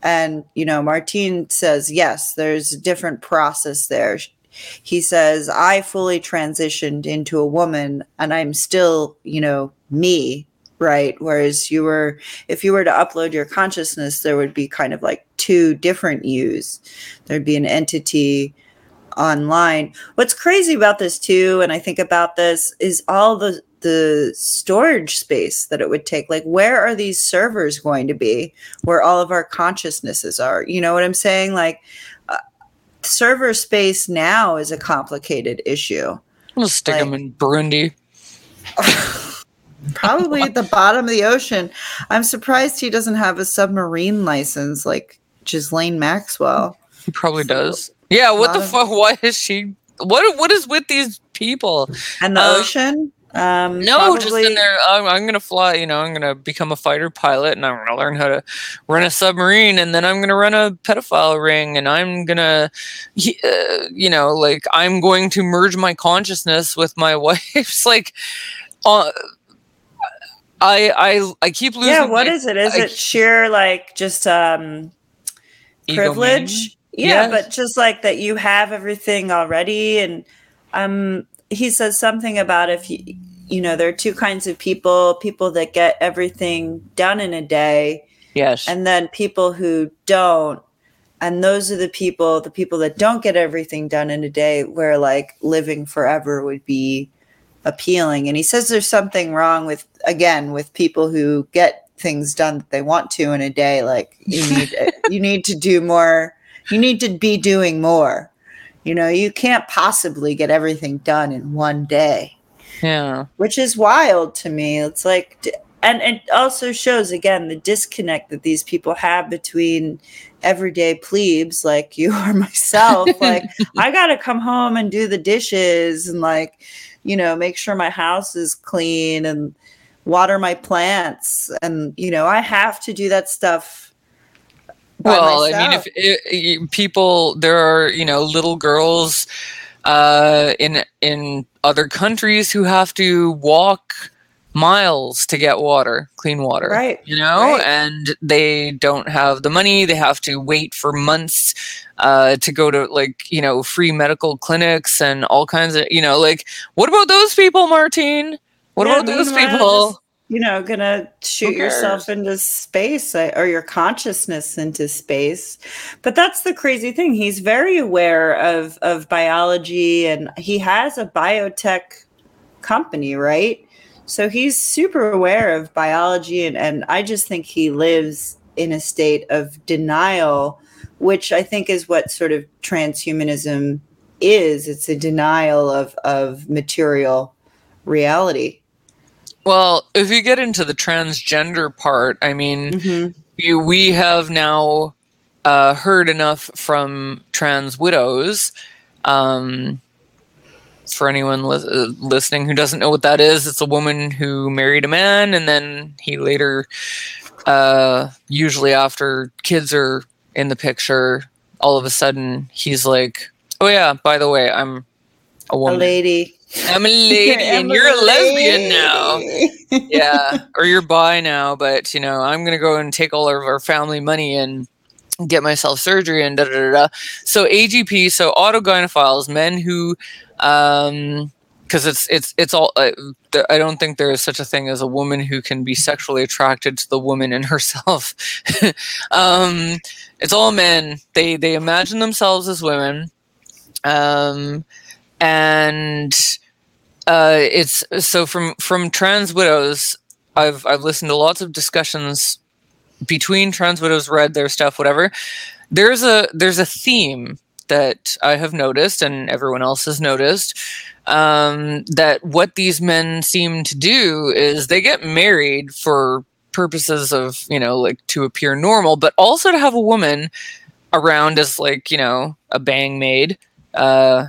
And, you know, Martine says, yes, there's a different process there. He says, I fully transitioned into a woman and I'm still, you know, me, right? Whereas you were, if you were to upload your consciousness, there would be kind of like two different yous. There'd be an entity online. What's crazy about this too and i think about this is all the the storage space that it would take. Like where are these servers going to be where all of our consciousnesses are? You know what i'm saying? Like uh, server space now is a complicated issue. We'll stick him like- in Burundi. probably at the bottom of the ocean i'm surprised he doesn't have a submarine license like Ghislaine maxwell He probably So, does. Yeah. What the of- fuck? Why is she? What What is with these people. And the Um, ocean? Um, No, just in there. I'm, I'm gonna fly. You know, I'm gonna become a fighter pilot, and I'm gonna learn how to run a submarine, and then I'm gonna run a pedophile ring, and I'm gonna, uh, you know, like I'm going to merge my consciousness with my wife's. Like, uh, I I I keep losing. Yeah, what my is it? Is I- it sheer like just um privilege? Yeah, Yes. but just like that you have everything already and um he says something about if you you know, there are two kinds of people, people that get everything done in a day Yes. and then people who don't. And those are the people, the people that don't get everything done in a day where like living forever would be appealing. And he says there's something wrong with again with people who get things done that they want to in a day like you need you need to do more you need to be doing more you know you can't possibly get everything done in one day yeah. which is wild to me it's like and it also shows again the disconnect that these people have between everyday plebes like you or myself like i gotta come home and do the dishes and like you know make sure my house is clean and water my plants and you know i have to do that stuff well i mean myself. if i i people there are you know little girls uh in in other countries who have to walk miles to get water clean water Right, you know? Right. and they don't have the money. They have to wait for months uh to go to like you know free medical clinics and all kinds of you know like what about those people martine? What Yeah, about those people? just, you know gonna shoot yourself into space or your consciousness into space. But that's the crazy thing. He's very aware of of biology and he has a biotech company right so he's super aware of biology and, and i just think he lives in a state of denial which i think is what sort of transhumanism is it's a denial of of material reality well if you get into the transgender part i mean Mhm. you, we have now uh, heard enough from trans widows. Um, for anyone li- uh, listening who doesn't know what that is, it's a woman who married a man, and then he later, uh, usually after kids are in the picture, all of a sudden he's like, "Oh yeah, by the way, I'm a woman, a lady I'm a lady, and you're a lesbian now." yeah, or you're bi now, but you know, I'm gonna go and take all of our family money and get myself surgery and da da da. da. So AGP, so autogynephiles, men who, um, because it's it's it's all. Uh, th- I don't think there is such a thing as a woman who can be sexually attracted to the woman in herself. um, it's all men. They they imagine themselves as women, um, and uh, it's so from from trans widows. I've I've listened to lots of discussions between trans widows, read their stuff, whatever. There's a there's a theme that I have noticed, and everyone else has noticed. Um, that what these men seem to do is they get married for purposes of you know like to appear normal, but also to have a woman around as like you know a bang maid. Uh,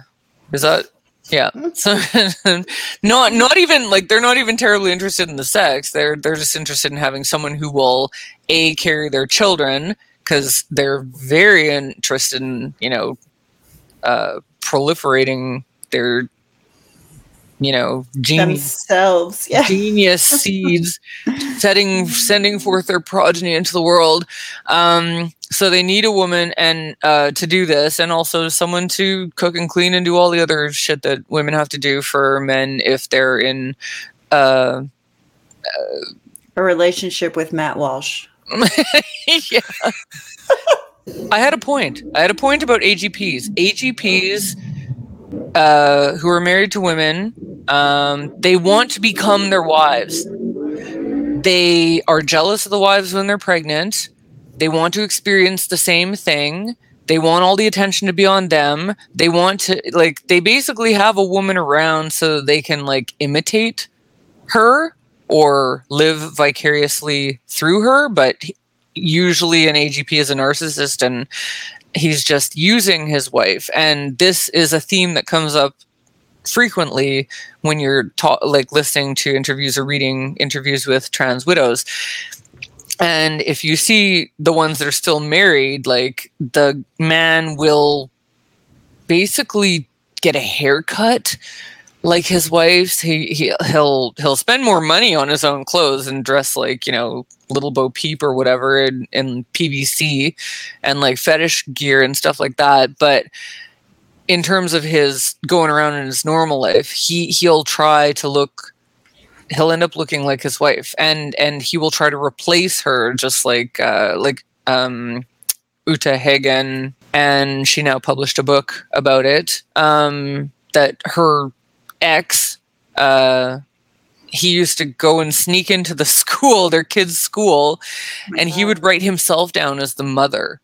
is that yeah? So not not even like they're not even terribly interested in the sex. They're they're just interested in having someone who will a carry their children because they're very interested in you know uh, proliferating their you know genius themselves yeah. genius seeds setting sending forth their progeny into the world. Um, so they need a woman and uh, to do this and also someone to cook and clean and do all the other shit that women have to do for men if they're in uh, a relationship with matt walsh. Yeah. I had a point. I had a point about AGPs. AGPs uh, who are married to women, um, they want to become their wives. They are jealous of the wives when they're pregnant. They want to experience the same thing. They want all the attention to be on them. They want to, like, they basically have a woman around so that they can, like, imitate her or live vicariously through her. But usually an AGP is a narcissist and he's just using his wife. And this is a theme that comes up frequently when you're ta- like listening to interviews or reading interviews with trans widows and if you see the ones that are still married like the man will basically get a haircut like his wife's he, he he'll he'll spend more money on his own clothes and dress like you know little bo peep or whatever in, in pvc and like fetish gear and stuff like that. But in terms of his going around in his normal life he he'll try to look he'll end up looking like his wife. And and he will try to replace her just like uh like um uta hagen. And she now published a book about it um that her ex uh he used to go and sneak into the school their kids school and he would write himself down as the mother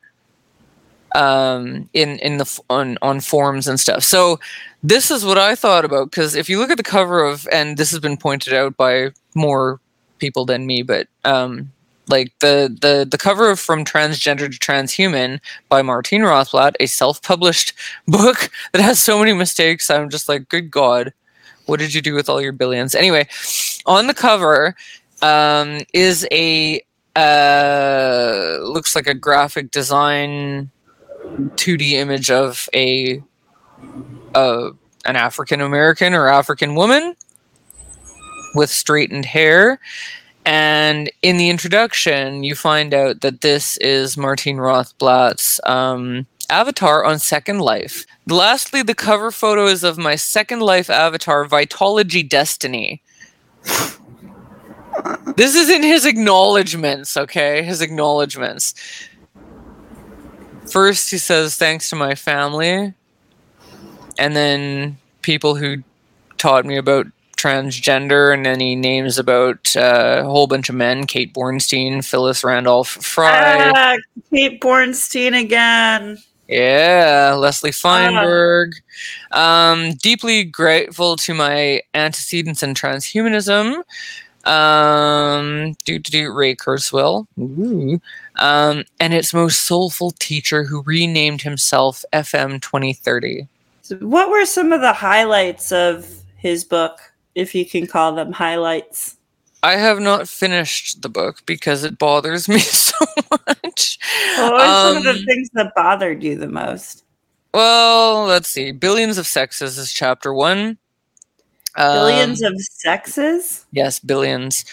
um in in the on on forms and stuff. So this is what i thought about because if you look at the cover of and this has been pointed out by more people than me but um like the the the cover of from transgender to transhuman by martine rothblatt a self-published book that has so many mistakes i'm just like good god what did you do with all your billions anyway on the cover um is a uh looks like a graphic design 2D image of a uh, an African American or African woman with straightened hair. And in the introduction, you find out that this is Martine Rothblatt's um, avatar on Second Life. Lastly, the cover photo is of my Second Life avatar, Vitology Destiny. this is in his acknowledgments, okay? His acknowledgments. First, he says, thanks to my family. And then people who taught me about transgender. And then he names about uh, a whole bunch of men Kate Bornstein, Phyllis Randolph Frye. Ah, Kate Bornstein again. Yeah, Leslie Feinberg. Um, deeply grateful to my antecedents in transhumanism. Um, do do do Ray Kurzweil. Ooh. Um, and its most soulful teacher who renamed himself FM 2030. So what were some of the highlights of his book, if you can call them highlights? I have not finished the book because it bothers me so much. What were some of the Um, things that bothered you the most? Well, let's see. Billions of Sexes is chapter one. Billions Um, of sexes? yes, billions.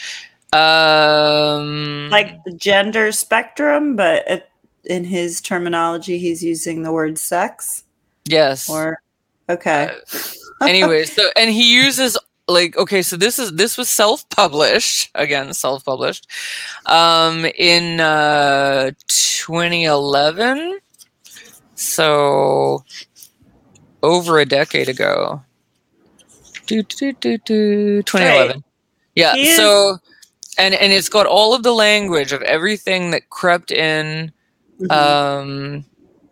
Um, Like the gender spectrum, but it, in his terminology, he's using the word sex? yes. Or, okay. anyway, so and he uses like okay, so this is this was self-published again, self-published, um, in uh 2011. So over a decade ago. Do, do, do, do, 2011. Yeah. He is- So and and it's got all of the language of everything that crept in Mhm. um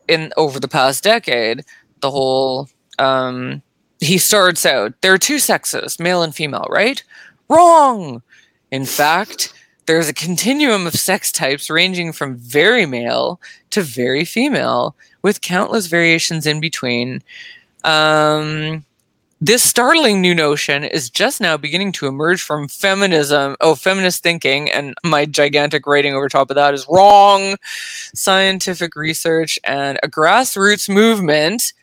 in over the past decade the whole um he starts out there are two sexes male and female right? Wrong! In fact there's a continuum of sex types ranging from very male to very female with countless variations in between. Um this startling new notion is just now beginning to emerge from feminism, oh, feminist thinking, and my gigantic writing over top of that is wrong. Scientific research and a grassroots movement,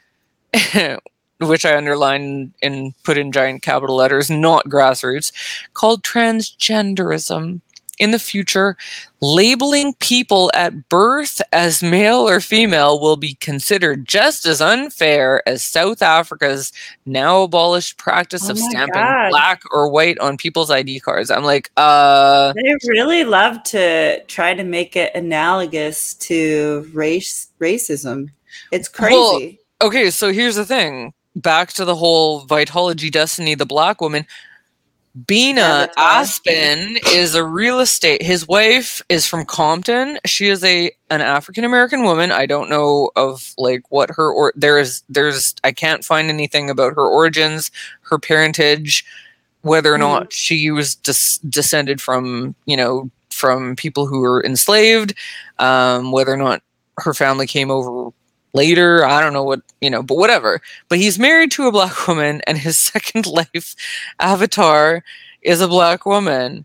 which I underline and put in giant capital letters, not grassroots, called transgenderism. In the future, labeling people at birth as male or female will be considered just as unfair as South Africa's now abolished practice Oh of stamping God. black or white on people's ID cards. I'm like, uh, They really love to try to make it analogous to race racism. It's Well, crazy. okay, so here's the thing. Back to the whole Vitology Destiny, the black woman. Bina Aspen is a real estate. His wife is from Compton. She is a an African American woman. I don't know of like what her or there is there's I can't find anything about her origins, her parentage, whether or not she was des- descended from you know from people who were enslaved, um, whether or not her family came over later. I don't know what, you know, but whatever. But he's married to a black woman, and his second life avatar is a black woman.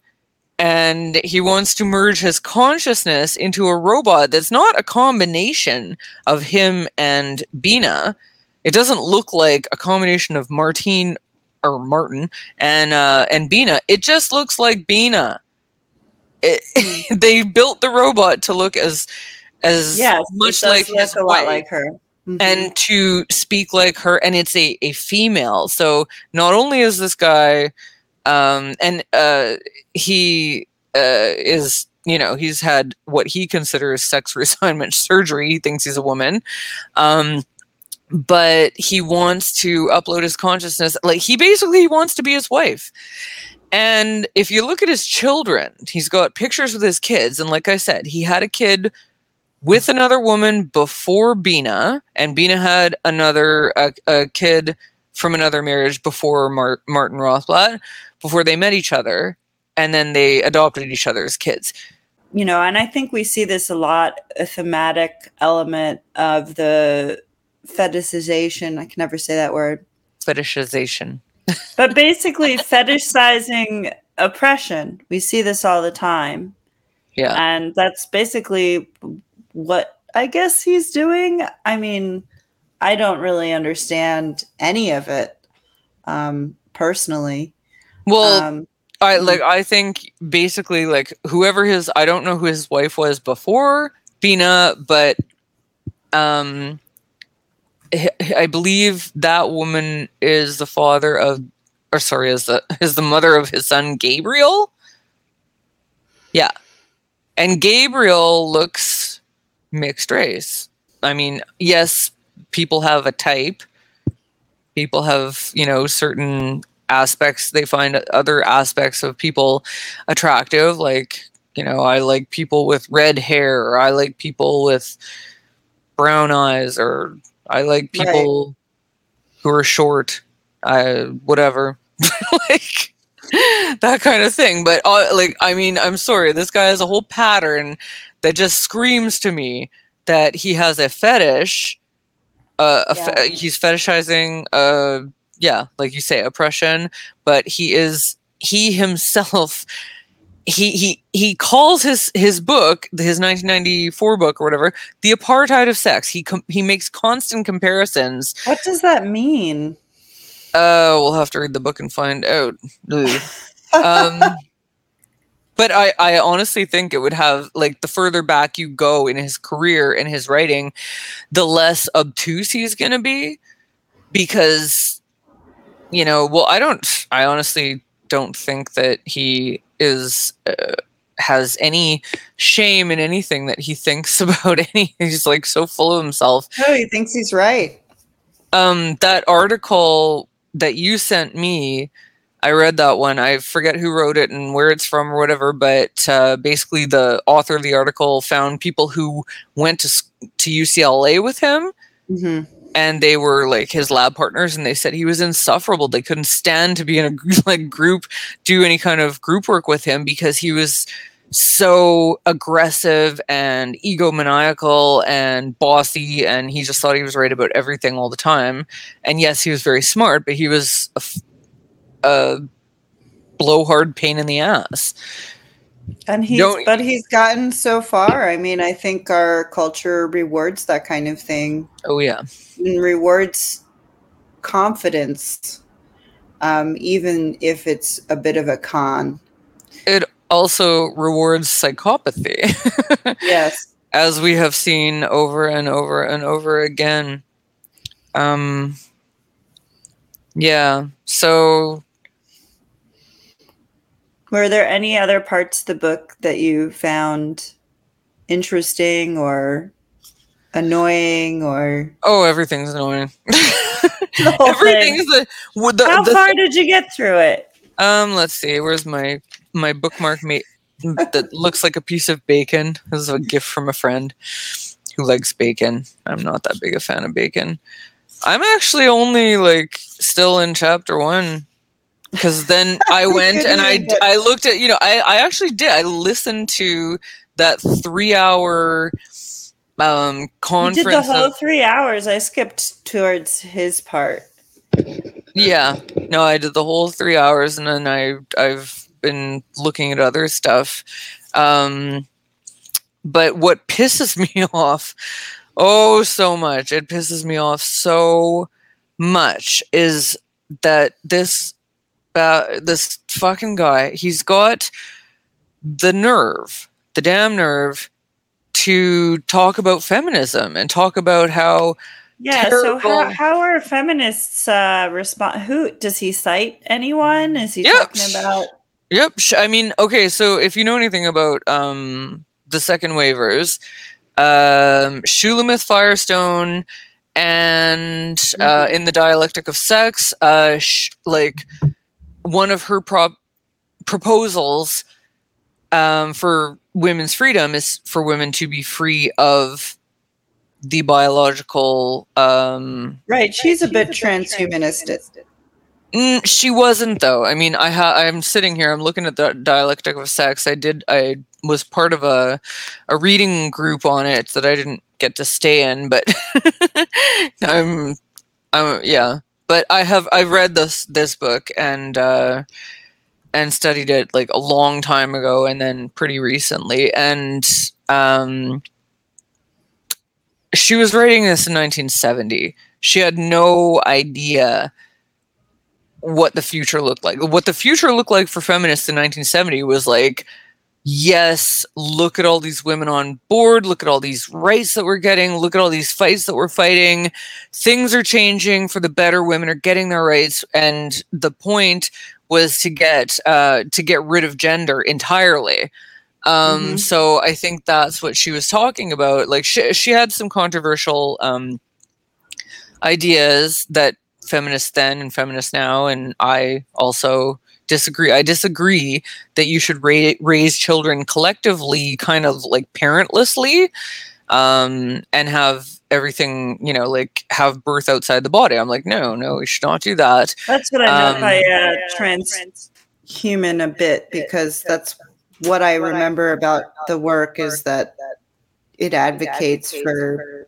And he wants to merge his consciousness into a robot that's not a combination of him and Bina. It doesn't look like a combination of Martine or Martin and uh, and Bina. It just looks like Bina. It, they built the robot to look as as Yes, much like his a lot wife like her. Mhm. and to speak like her and it's a, a female. So not only is this guy um and uh he uh is you know he's had what he considers sex reassignment surgery. He thinks he's a woman. Um but he wants to upload his consciousness like he basically wants to be his wife. And if you look at his children he's got pictures with his kids. And like i said he had a kid with another woman before Bina, and Bina had another a, a kid from another marriage before Mar- Martin Rothblatt, before they met each other, and then they adopted each other's kids. you know, and I think we see this a lot, a thematic element of the fetishization. I can never say that word, Fetishization. but basically fetishizing oppression. We see this all the time. Yeah. And that's basically what I guess he's doing. I mean, I don't really understand any of it um, personally. Well, Um, I mm. like I think basically like whoever his I don't know who his wife was before Bina, but um I believe that woman is the father of or sorry, is the is the mother of his son Gabriel. Yeah. And Gabriel looks mixed race. I mean, yes, people have a type. People have, you know, certain aspects they find other aspects of people attractive like you know i like people with red hair or i like people with brown eyes or i like Right. people who are short i whatever like that kind of thing but uh, like i mean i'm sorry this guy has a whole pattern that just screams to me that he has a fetish uh a fe- he's fetishizing uh yeah, like you say, oppression, but he is he himself he he he calls his his book, his 1994 book or whatever, the apartheid of sex. He com- he makes constant comparisons. what does that mean? Uh, we'll have to read the book and find out. Um, but I I honestly think it would have like the further back you go in his career and his writing, the less obtuse he's gonna be, because you know, well, I don't. I honestly don't think that he is uh, has any shame in anything that he thinks about any. He's like so full of himself. Oh, he thinks he's right. Um, that article that you sent me, I read that one. I forget who wrote it and where it's from or whatever, but uh, basically the author of the article found people who went to to UCLA with him hmm and they were like his lab partners and they said he was insufferable. They couldn't stand to be in a like group do any kind of group work with him because he was so aggressive and egomaniacal and bossy and he just thought he was right about everything all the time. And yes he was very smart but he was a, f- a blowhard pain in the ass And he's Don't- but he's gotten so far. I mean, I think our culture rewards that kind of thing oh yeah and rewards confidence, um, even if it's a bit of a con. it also rewards psychopathy Yes. as we have seen over and over and over again. Um, yeah. So Were there any other parts of the book that you found interesting or annoying or oh, everything's annoying. everything's thing? the, the, How the far did you get through it? um. Let's see. Where's my my bookmark mate that looks like a piece of bacon? This is a gift from a friend who likes bacon. I'm not that big a fan of bacon. I'm actually only like still in chapter one because then I went and I I looked at you know I I actually did I listened to that three hour um You conference. did the whole of- three hours. I skipped towards his part. Yeah, no, I did the whole three hours, and then I I've been looking at other stuff. Um, but what pisses me off, oh so much, it pisses me off so much is that this uh, this fucking guy, he's got the nerve, the damn nerve, to talk about feminism and talk about how Yeah. So how, how are feminists uh, respond? Who does he cite? Anyone? Is he Yep. talking about? Yep. I mean, okay. So if you know anything about um, the second wavers, um, Shulamith Firestone, and uh, in the dialectic of sex, uh, sh- like one of her prop- proposals um, for women's freedom is for women to be free of the biological um, Right. She's a bit transhumanist. Mm, she wasn't though. I mean, I ha- I'm sitting here. I'm looking at the dialectic of sex. I did. I was part of a a reading group on it that I didn't get to stay in, but I'm, I'm yeah. But I have I've read this this book and uh, and studied it like a long time ago, and then pretty recently, and um, she was writing this in 1970. She had no idea what the future looked like. What the future looked like for feminists in 1970 was like, yes, look at all these women on board, look at all these rights that we're getting, look at all these fights that we're fighting. Things are changing for the better. Women are getting their rights, and the point was to get uh, to get rid of gender entirely. Um, Mhm. So I think that's what she was talking about. Like she she had some controversial um, ideas that feminists then and feminists now, and I also disagree. I disagree that you should ra- raise children collectively, kind of like parentlessly, um, and have everything, you know, like have birth outside the body. I'm like, no, no, we should not do that. That's what I meant Um, by uh, trans. Human a bit because that's what I remember about the work is that it advocates for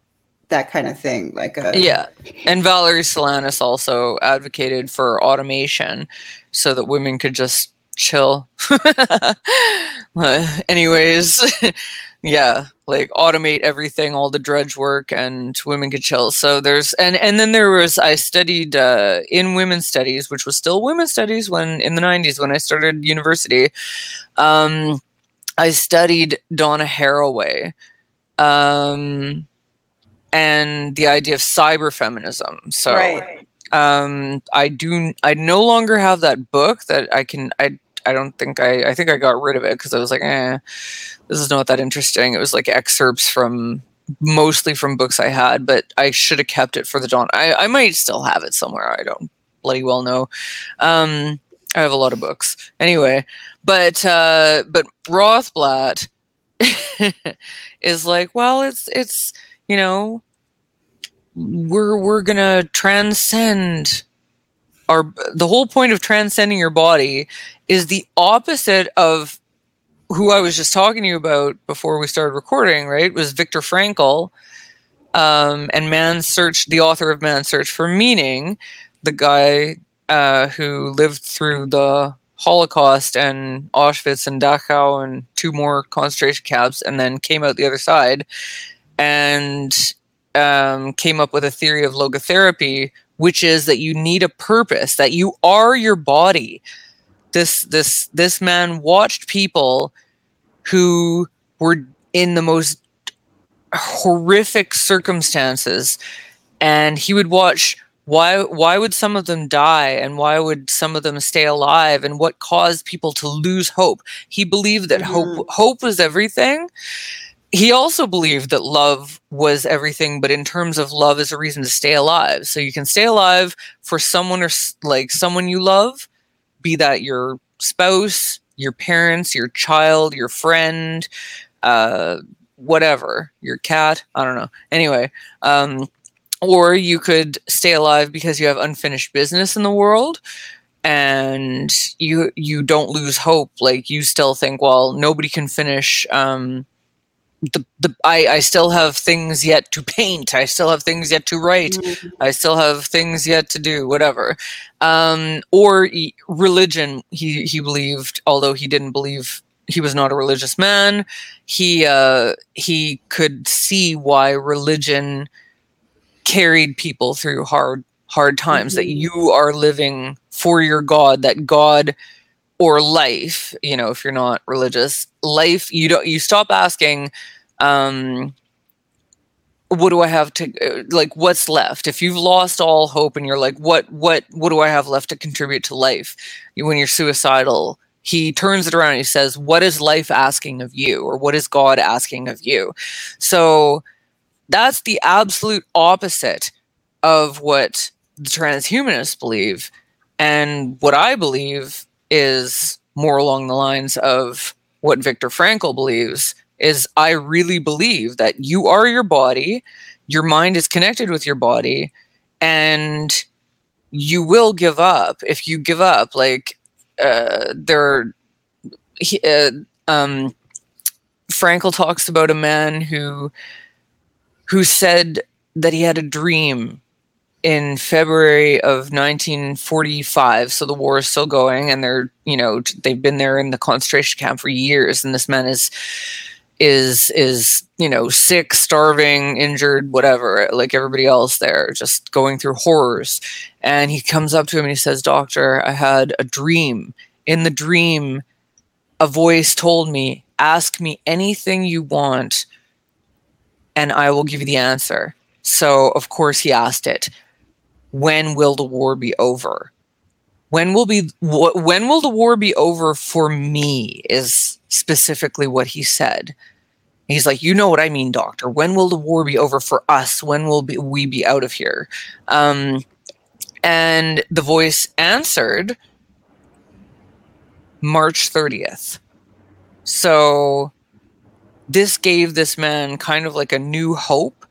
that kind of thing, like a Yeah. And Valerie Solanas also advocated for automation so that women could just chill. Anyways, yeah, like automate everything, all the drudge work and women could chill. So there's and and then there was I studied uh, in women's studies, which was still women's studies when in the 90s when I started university. Um I studied Donna Haraway. Um and the idea of cyber feminism. So right. Um, I do I no longer have that book that I can I I don't think I I think I got rid of it because I was like, eh, this is not that interesting. It was like excerpts from mostly from books I had, but I should have kept it for the dawn. I, I might still have it somewhere. I don't bloody well know. Um, I have a lot of books anyway, but uh, but Rothblatt is like, well, it's it's you know we're we're gonna transcend our the whole point of transcending your body is the opposite of who I was just talking to you about before we started recording, right? Was Viktor Frankl um, and Man's Search, the author of Man's Search for Meaning, the guy uh, who lived through the Holocaust and Auschwitz and Dachau and two more concentration camps, and then came out the other side and um, came up with a theory of logotherapy, which is that you need a purpose, that you are your body. This this this man watched people who were in the most horrific circumstances, and he would watch why why would some of them die and why would some of them stay alive and what caused people to lose hope. He believed that hope hope was everything he also believed that love was everything but in terms of love as a reason to stay alive. So you can stay alive for someone or like someone you love be that your spouse your parents your child your friend uh whatever your cat i don't know. Anyway um or you could stay alive because you have unfinished business in the world and you you don't lose hope. Like you still think well nobody can finish um the, the I, I still have things yet to paint i still have things yet to write mm-hmm. i still have things yet to do whatever um, or he, religion he he believed although he didn't believe he was not a religious man he uh, he could see why religion carried people through hard hard times mm-hmm. that you are living for your god that god or life you know if you're not religious life you don't you stop asking um what do i have to uh, like what's left? If you've lost all hope and you're like what what what do i have left to contribute to life? When you're suicidal he turns it around and he says what is life asking of you? Or what is god asking of you? So that's the absolute opposite of what the transhumanists believe and what i believe is more along the lines of what Viktor Frankl believes is I really believe that you are your body, your mind is connected with your body, and you will give up if you give up. Like uh, there, he, uh, um, Frankl talks about a man who who said that he had a dream in February of 1945. So the war is still going, and they're you know they've been there in the concentration camp for years, and this man is is is you know sick, starving, injured, whatever, like everybody else there, just going through horrors. And he comes up to him and he says, "Doctor, I had a dream. In the dream, a voice told me, ask me anything you want." And I will give you the answer. So, of course, he asked it when will the war be over? When will be when will the war be over for me is specifically what he said. He's like, you know what I mean, doctor. When will the war be over for us? When will be, we be out of here? Um, and the voice answered March 30th. So this gave this man kind of like a new hope.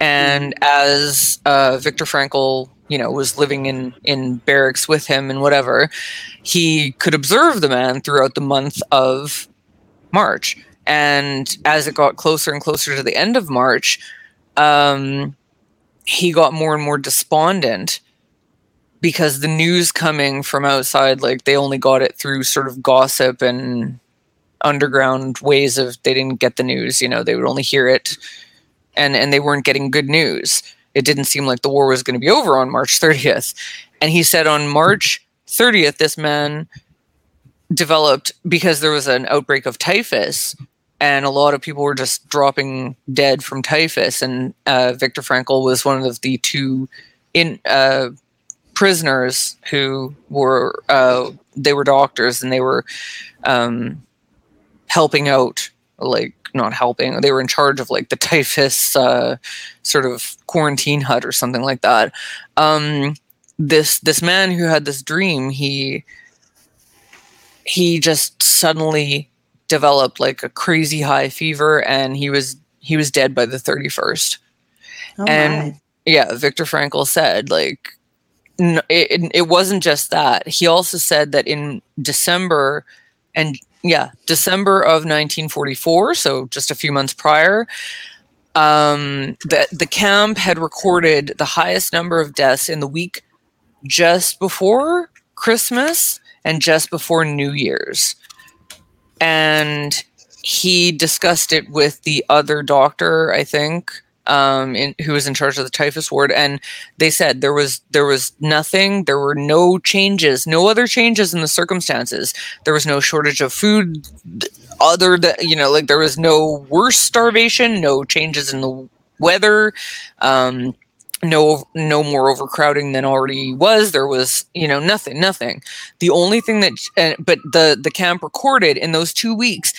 And as uh, Viktor Frankl you know was living in in barracks with him and whatever he could observe the man throughout the month of march. And as it got closer and closer to the end of march um, he got more and more despondent because the news coming from outside like they only got it through sort of gossip and underground ways of they didn't get the news you know they would only hear it and and they weren't getting good news it didn't seem like the war was going to be over on March 30th. And he said on March 30th, this man developed because there was an outbreak of typhus and a lot of people were just dropping dead from typhus. And uh, Viktor Frankl was one of the two in uh, prisoners who were uh, they were doctors and they were um, helping out like not helping. They were in charge of like the typhus uh, sort of quarantine hut or something like that. Um, this this man who had this dream, he he just suddenly developed like a crazy high fever, and he was he was dead by the thirty first. Oh and my. yeah, Viktor Frankl said like it, it wasn't just that. He also said that in December and yeah, December of 1944, so just a few months prior, um, the, the camp had recorded the highest number of deaths in the week just before Christmas and just before New Year's. And he discussed it with the other doctor, I think, um, in, who was in charge of the typhus ward, and they said there was there was nothing, there were no changes, no other changes in the circumstances. There was no shortage of food, other than you know, like there was no worse starvation, no changes in the weather. Um, no no more overcrowding than already was there was you know nothing nothing the only thing that uh, but the the camp recorded in those 2 weeks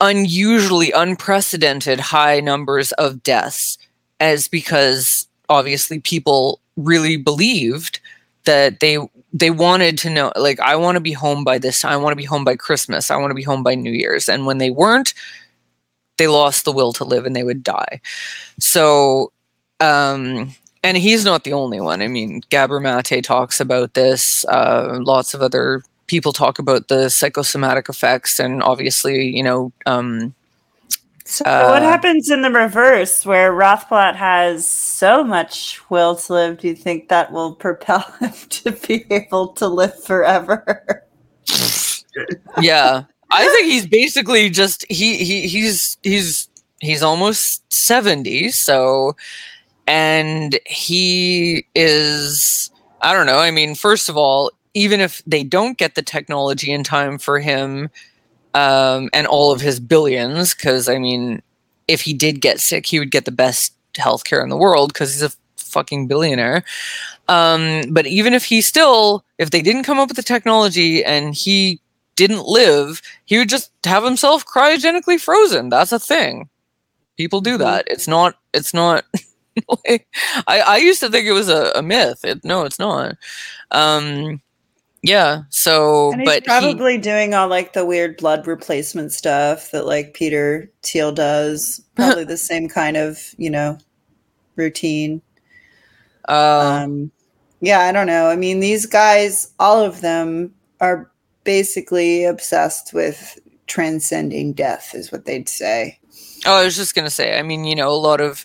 unusually unprecedented high numbers of deaths as because obviously people really believed that they they wanted to know like i want to be home by this time. I want to be home by christmas. I want to be home by new year's. And when they weren't they lost the will to live and they would die. So um and he's not the only one. I mean gabor mate talks about this uh lots of other people talk about the psychosomatic effects and obviously you know um, So Uh, what happens in the reverse where Rothblatt has so much will to live? Do you think that will propel him to be able to live forever? yeah i think he's basically just he, he he's he's he's almost 70 so and he is i don't know i mean first of all even if they don't get the technology in time for him um, and all of his billions because i mean if he did get sick he would get the best healthcare in the world because he's a fucking billionaire um, but even if he still if they didn't come up with the technology and he didn't live, he would just have himself cryogenically frozen. That's a thing. People do Mhm. that. It's not. It's not. like, I I used to think it was a, a myth. It, no, it's not. Um, yeah. So, And he's but he, probably doing all like the weird blood replacement stuff that like Peter Thiel does. Probably the same kind of, you know, routine. uh, Um, yeah, I don't know. I mean, these guys, all of them are basically obsessed with transcending death, is what they'd say. Oh, I was just gonna say. I mean, you know, a lot of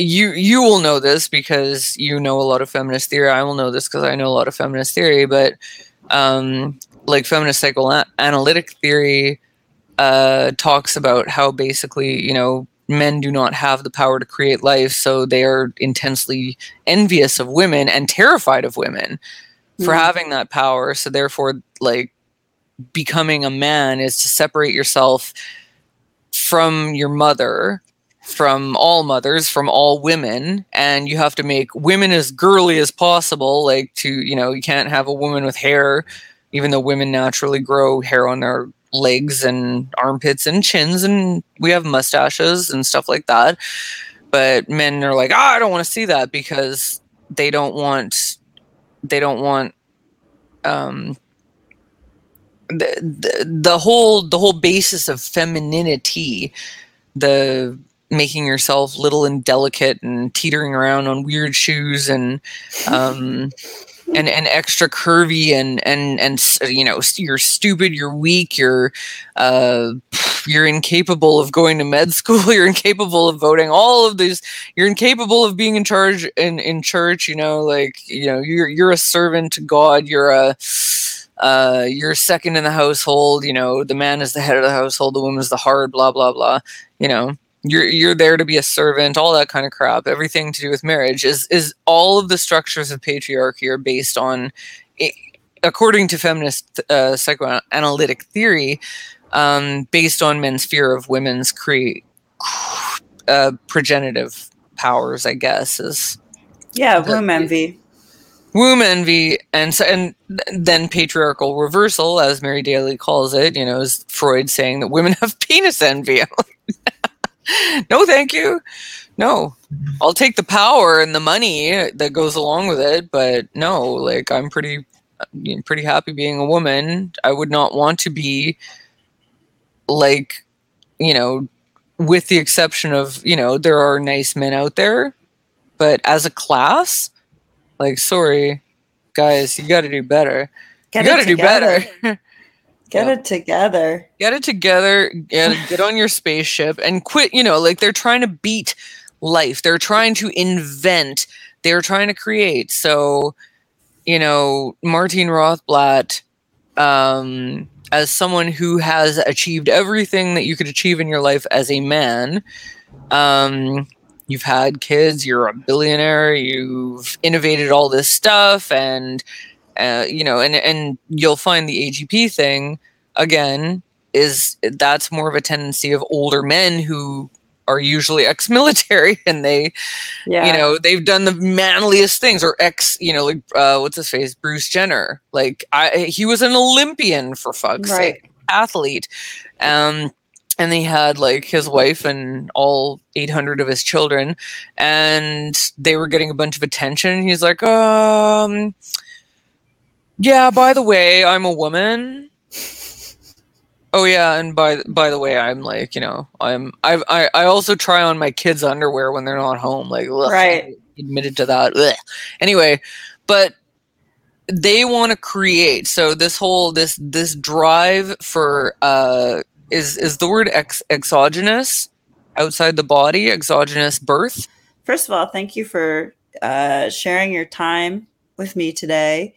you you will know this because you know a lot of feminist theory. I will know this because I know a lot of feminist theory. But um, like feminist psychoanalytic theory uh, talks about how basically, you know, men do not have the power to create life, so they are intensely envious of women and terrified of women for Hmm. having that power. So therefore, like becoming a man is to separate yourself from your mother from all mothers from all women and you have to make women as girly as possible like to you know you can't have a woman with hair even though women naturally grow hair on their legs and armpits and chins and we have mustaches and stuff like that. But men are like oh i don't want to see that because they don't want they don't want um the, the the whole the whole basis of femininity the making yourself little and delicate and teetering around on weird shoes and um and and extra curvy and and and you know you're stupid you're weak you're uh you're incapable of going to med school you're incapable of voting all of these you're incapable of being in charge in in church you know like you know you're you're a servant to god you're a uh, you're second in the household. You know, the man is the head of the household, the woman is the heart. Blah blah blah. You know, you're you're there to be a servant. All that kind of crap. Everything to do with marriage is is all of the structures of patriarchy are based on, according to feminist uh, psychoanalytic theory, um, based on men's fear of women's create uh, progenitive powers. I guess is Yeah, The- womb envy. womb envy and so, and then patriarchal reversal as mary daly calls it you know is freud saying that women have penis envy no thank you. No. I'll take the power and the money that goes along with it but no like i'm pretty know, pretty happy being a woman. I would not want to be like you know with the exception of you know there are nice men out there but as a class like sorry guys you got to do better. Get you got to do better Get Yeah. it together. get it together get, get on your spaceship and quit you know like they're trying to beat life they're trying to invent they're trying to create so you know Martine rothblatt um as someone who has achieved everything that you could achieve in your life as a man um you've had kids you're a billionaire you've innovated all this stuff and uh, you know and and you'll find the agp thing again is that's more of a tendency of older men who are usually ex-military and they Yeah. you know they've done the manliest things or ex you know like uh what's his face bruce jenner like i he was an olympian for fuck's Right. sake athlete um and he had like his wife and all 800 of his children and they were getting a bunch of attention he's like um yeah by the way i'm a woman Oh yeah, and by by the way, I'm like you know I'm I I I also try on my kids' underwear when they're not home. Like ugh, Right. I admitted to that. Ugh. Anyway, but they want to create. So this whole this this drive for uh is is the word ex exogenous outside the body, exogenous birth. First of all, thank you for uh, sharing your time with me today.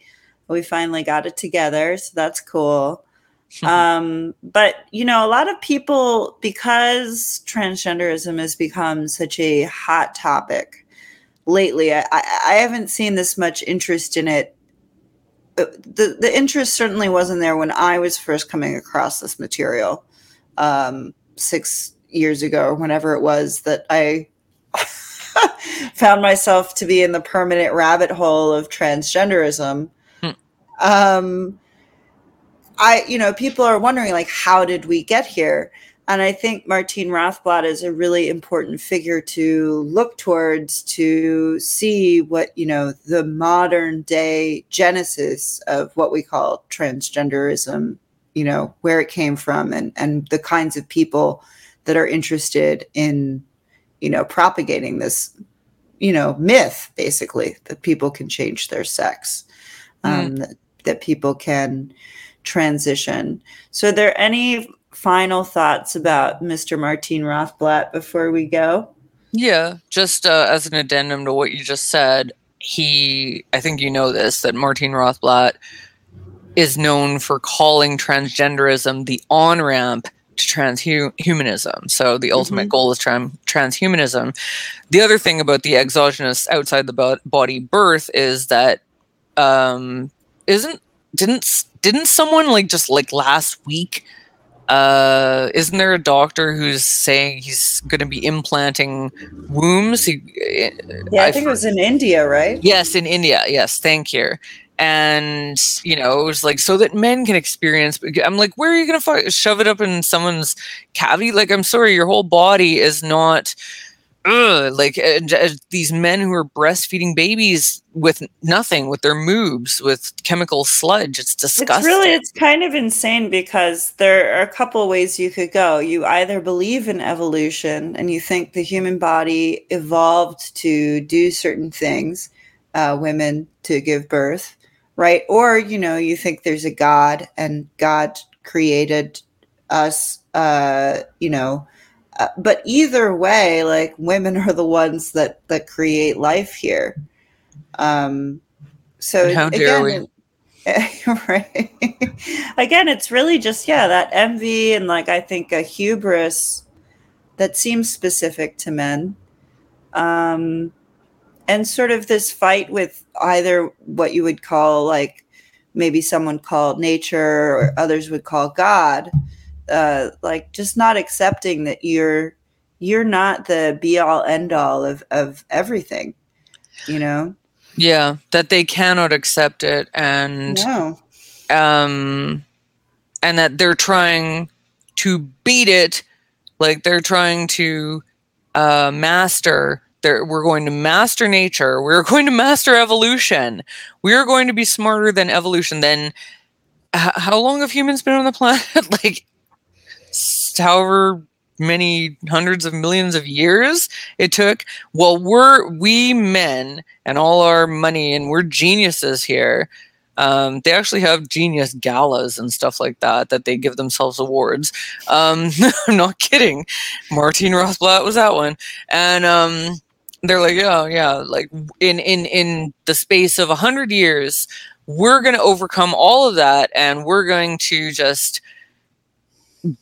We finally got it together, so that's cool. um, but you know, a lot of people, because transgenderism has become such a hot topic lately, I, I haven't seen this much interest in it. Uh, the the interest certainly wasn't there when I was first coming across this material um, six years ago or whenever it was that I found myself to be in the permanent rabbit hole of transgenderism. Um, I, you know, people are wondering like, how did we get here? And I think Martine Rothblatt is a really important figure to look towards to see what, you know, the modern day genesis of what we call transgenderism, you know, where it came from and, and the kinds of people that are interested in, you know, propagating this, you know, myth basically that people can change their sex, mm. um, that, that people can transition. So, are there any final thoughts about Mr. Martine Rothblatt before we go? Yeah, just uh, as an addendum to what you just said, he, I think you know this, that Martine Rothblatt is known for calling transgenderism the on ramp to transhumanism. So the ultimate mm-hmm. goal is tran- transhumanism. The other thing about the exogenous outside the body birth is that um, isn't didn't didn't someone like just like last week uh isn't there a doctor who's saying he's going to be implanting wombs? He, yeah i, I think it was in india right? Yes in india. Yes thank you. And you know it was like so that men can experience i'm like where are you going to shove it up in someone's cavity? Like i'm sorry your whole body is not ugh, like uh, these men who are breastfeeding babies with nothing, with their moobs, with chemical sludge. It's disgusting. It's really, it's kind of insane because there are a couple ways you could go. You either believe in evolution and you think the human body evolved to do certain things, uh, women to give birth, right? Or you know, you think there's a God and God created us, uh, you know uh, but either way, like women are the ones that that create life here. Um, so how dare again, we? right. again, it's really just yeah that envy and like I think a hubris that seems specific to men. Um, and sort of this fight with either what you would call like maybe someone called nature or others would call God uh, like just not accepting that you're you're not the be all end all of of everything you know yeah that they cannot accept it and no. um and that they're trying to beat it like they're trying to uh master they're, we're going to master nature we're going to master evolution we're going to be smarter than evolution then h- how long have humans been on the planet like however many hundreds of millions of years it took. Well, we're we men and all our money and we're geniuses here. Um, they actually have genius galas and stuff like that that they give themselves awards. Um, I'm not kidding. Martine Rothblatt was that one, and um, they're like, yeah, yeah, like in in in the space of a hundred years, we're going to overcome all of that, and we're going to just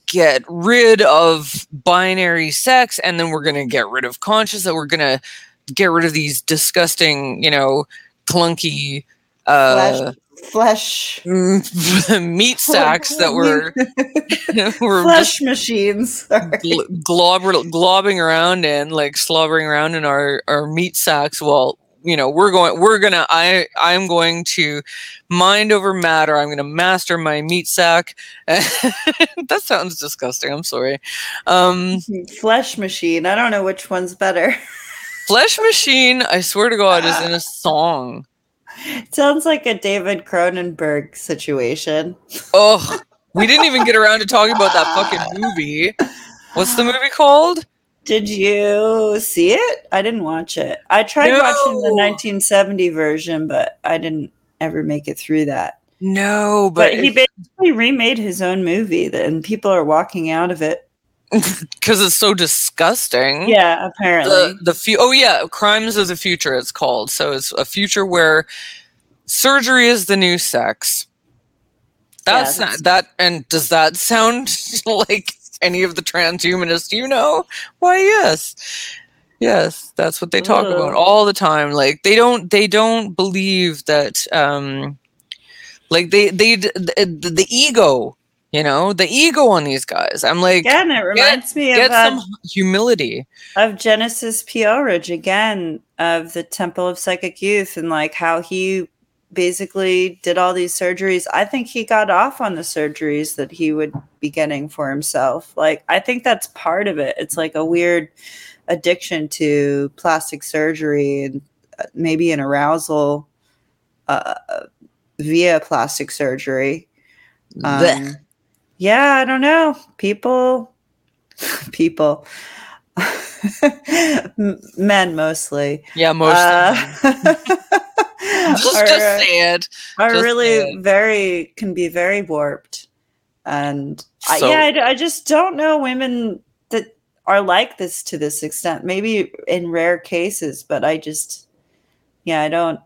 get rid of binary sex and then we're going to get rid of conscious that we're going to get rid of these disgusting you know clunky uh flesh, flesh. meat sacks that were were flesh machines globber, globbing around in like slobbering around in our our meat sacks well you know we're going we're gonna i i'm going to mind over matter. I'm gonna master my meat sack. That sounds disgusting. I'm sorry. Um flesh machine. I don't know which one's better. Flesh machine i swear to god is in a song. It sounds like a david cronenberg situation. Oh we didn't even get around to talking about that fucking movie. What's the movie called did you see it? I didn't watch it. I tried no. watching the 1970 version, but I didn't ever make it through that. No, but, but he basically remade his own movie, and people are walking out of it. because it's so disgusting. Yeah, apparently. The the fu- oh yeah, crimes of the future. It's called. So it's a future where surgery is the new sex. That's, Yeah, not that. And does that sound like any of the transhumanists you know? Why, yes, yes. That's what they talk about all the time. Like they don't they don't believe that. um Like they they d- the, the ego. You know the ego on these guys. I'm like, Again, it reminds me get of, uh, some humility. of Genesis P-Orridge again of the Temple of Psychic Youth and like how he basically did all these surgeries. I think he got off on the surgeries that he would be getting for himself. Like I think that's part of it. It's like a weird addiction to plastic surgery and uh, maybe an arousal uh, via plastic surgery. Um, yeah, I don't know. People, people, men mostly. Yeah, most. uh. just, are, just uh, say it. are just really saying. very can be very warped, and I, So- yeah, I I, just don't know women that are like this to this extent. Maybe in rare cases, but I just, yeah, I don't,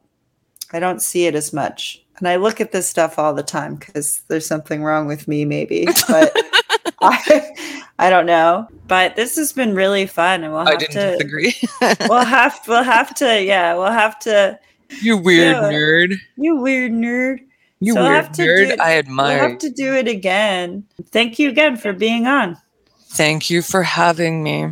I don't see it as much. And I look at this stuff all the time because there's something wrong with me, maybe. But I, I don't know. But this has been really fun, and we'll I have didn't to. disagree. We'll have we'll have to yeah we'll have to you weird Yeah. nerd. you weird nerd You So weird have to nerd. do- I we'll have to do it again thank you again for being on Thank you for having me.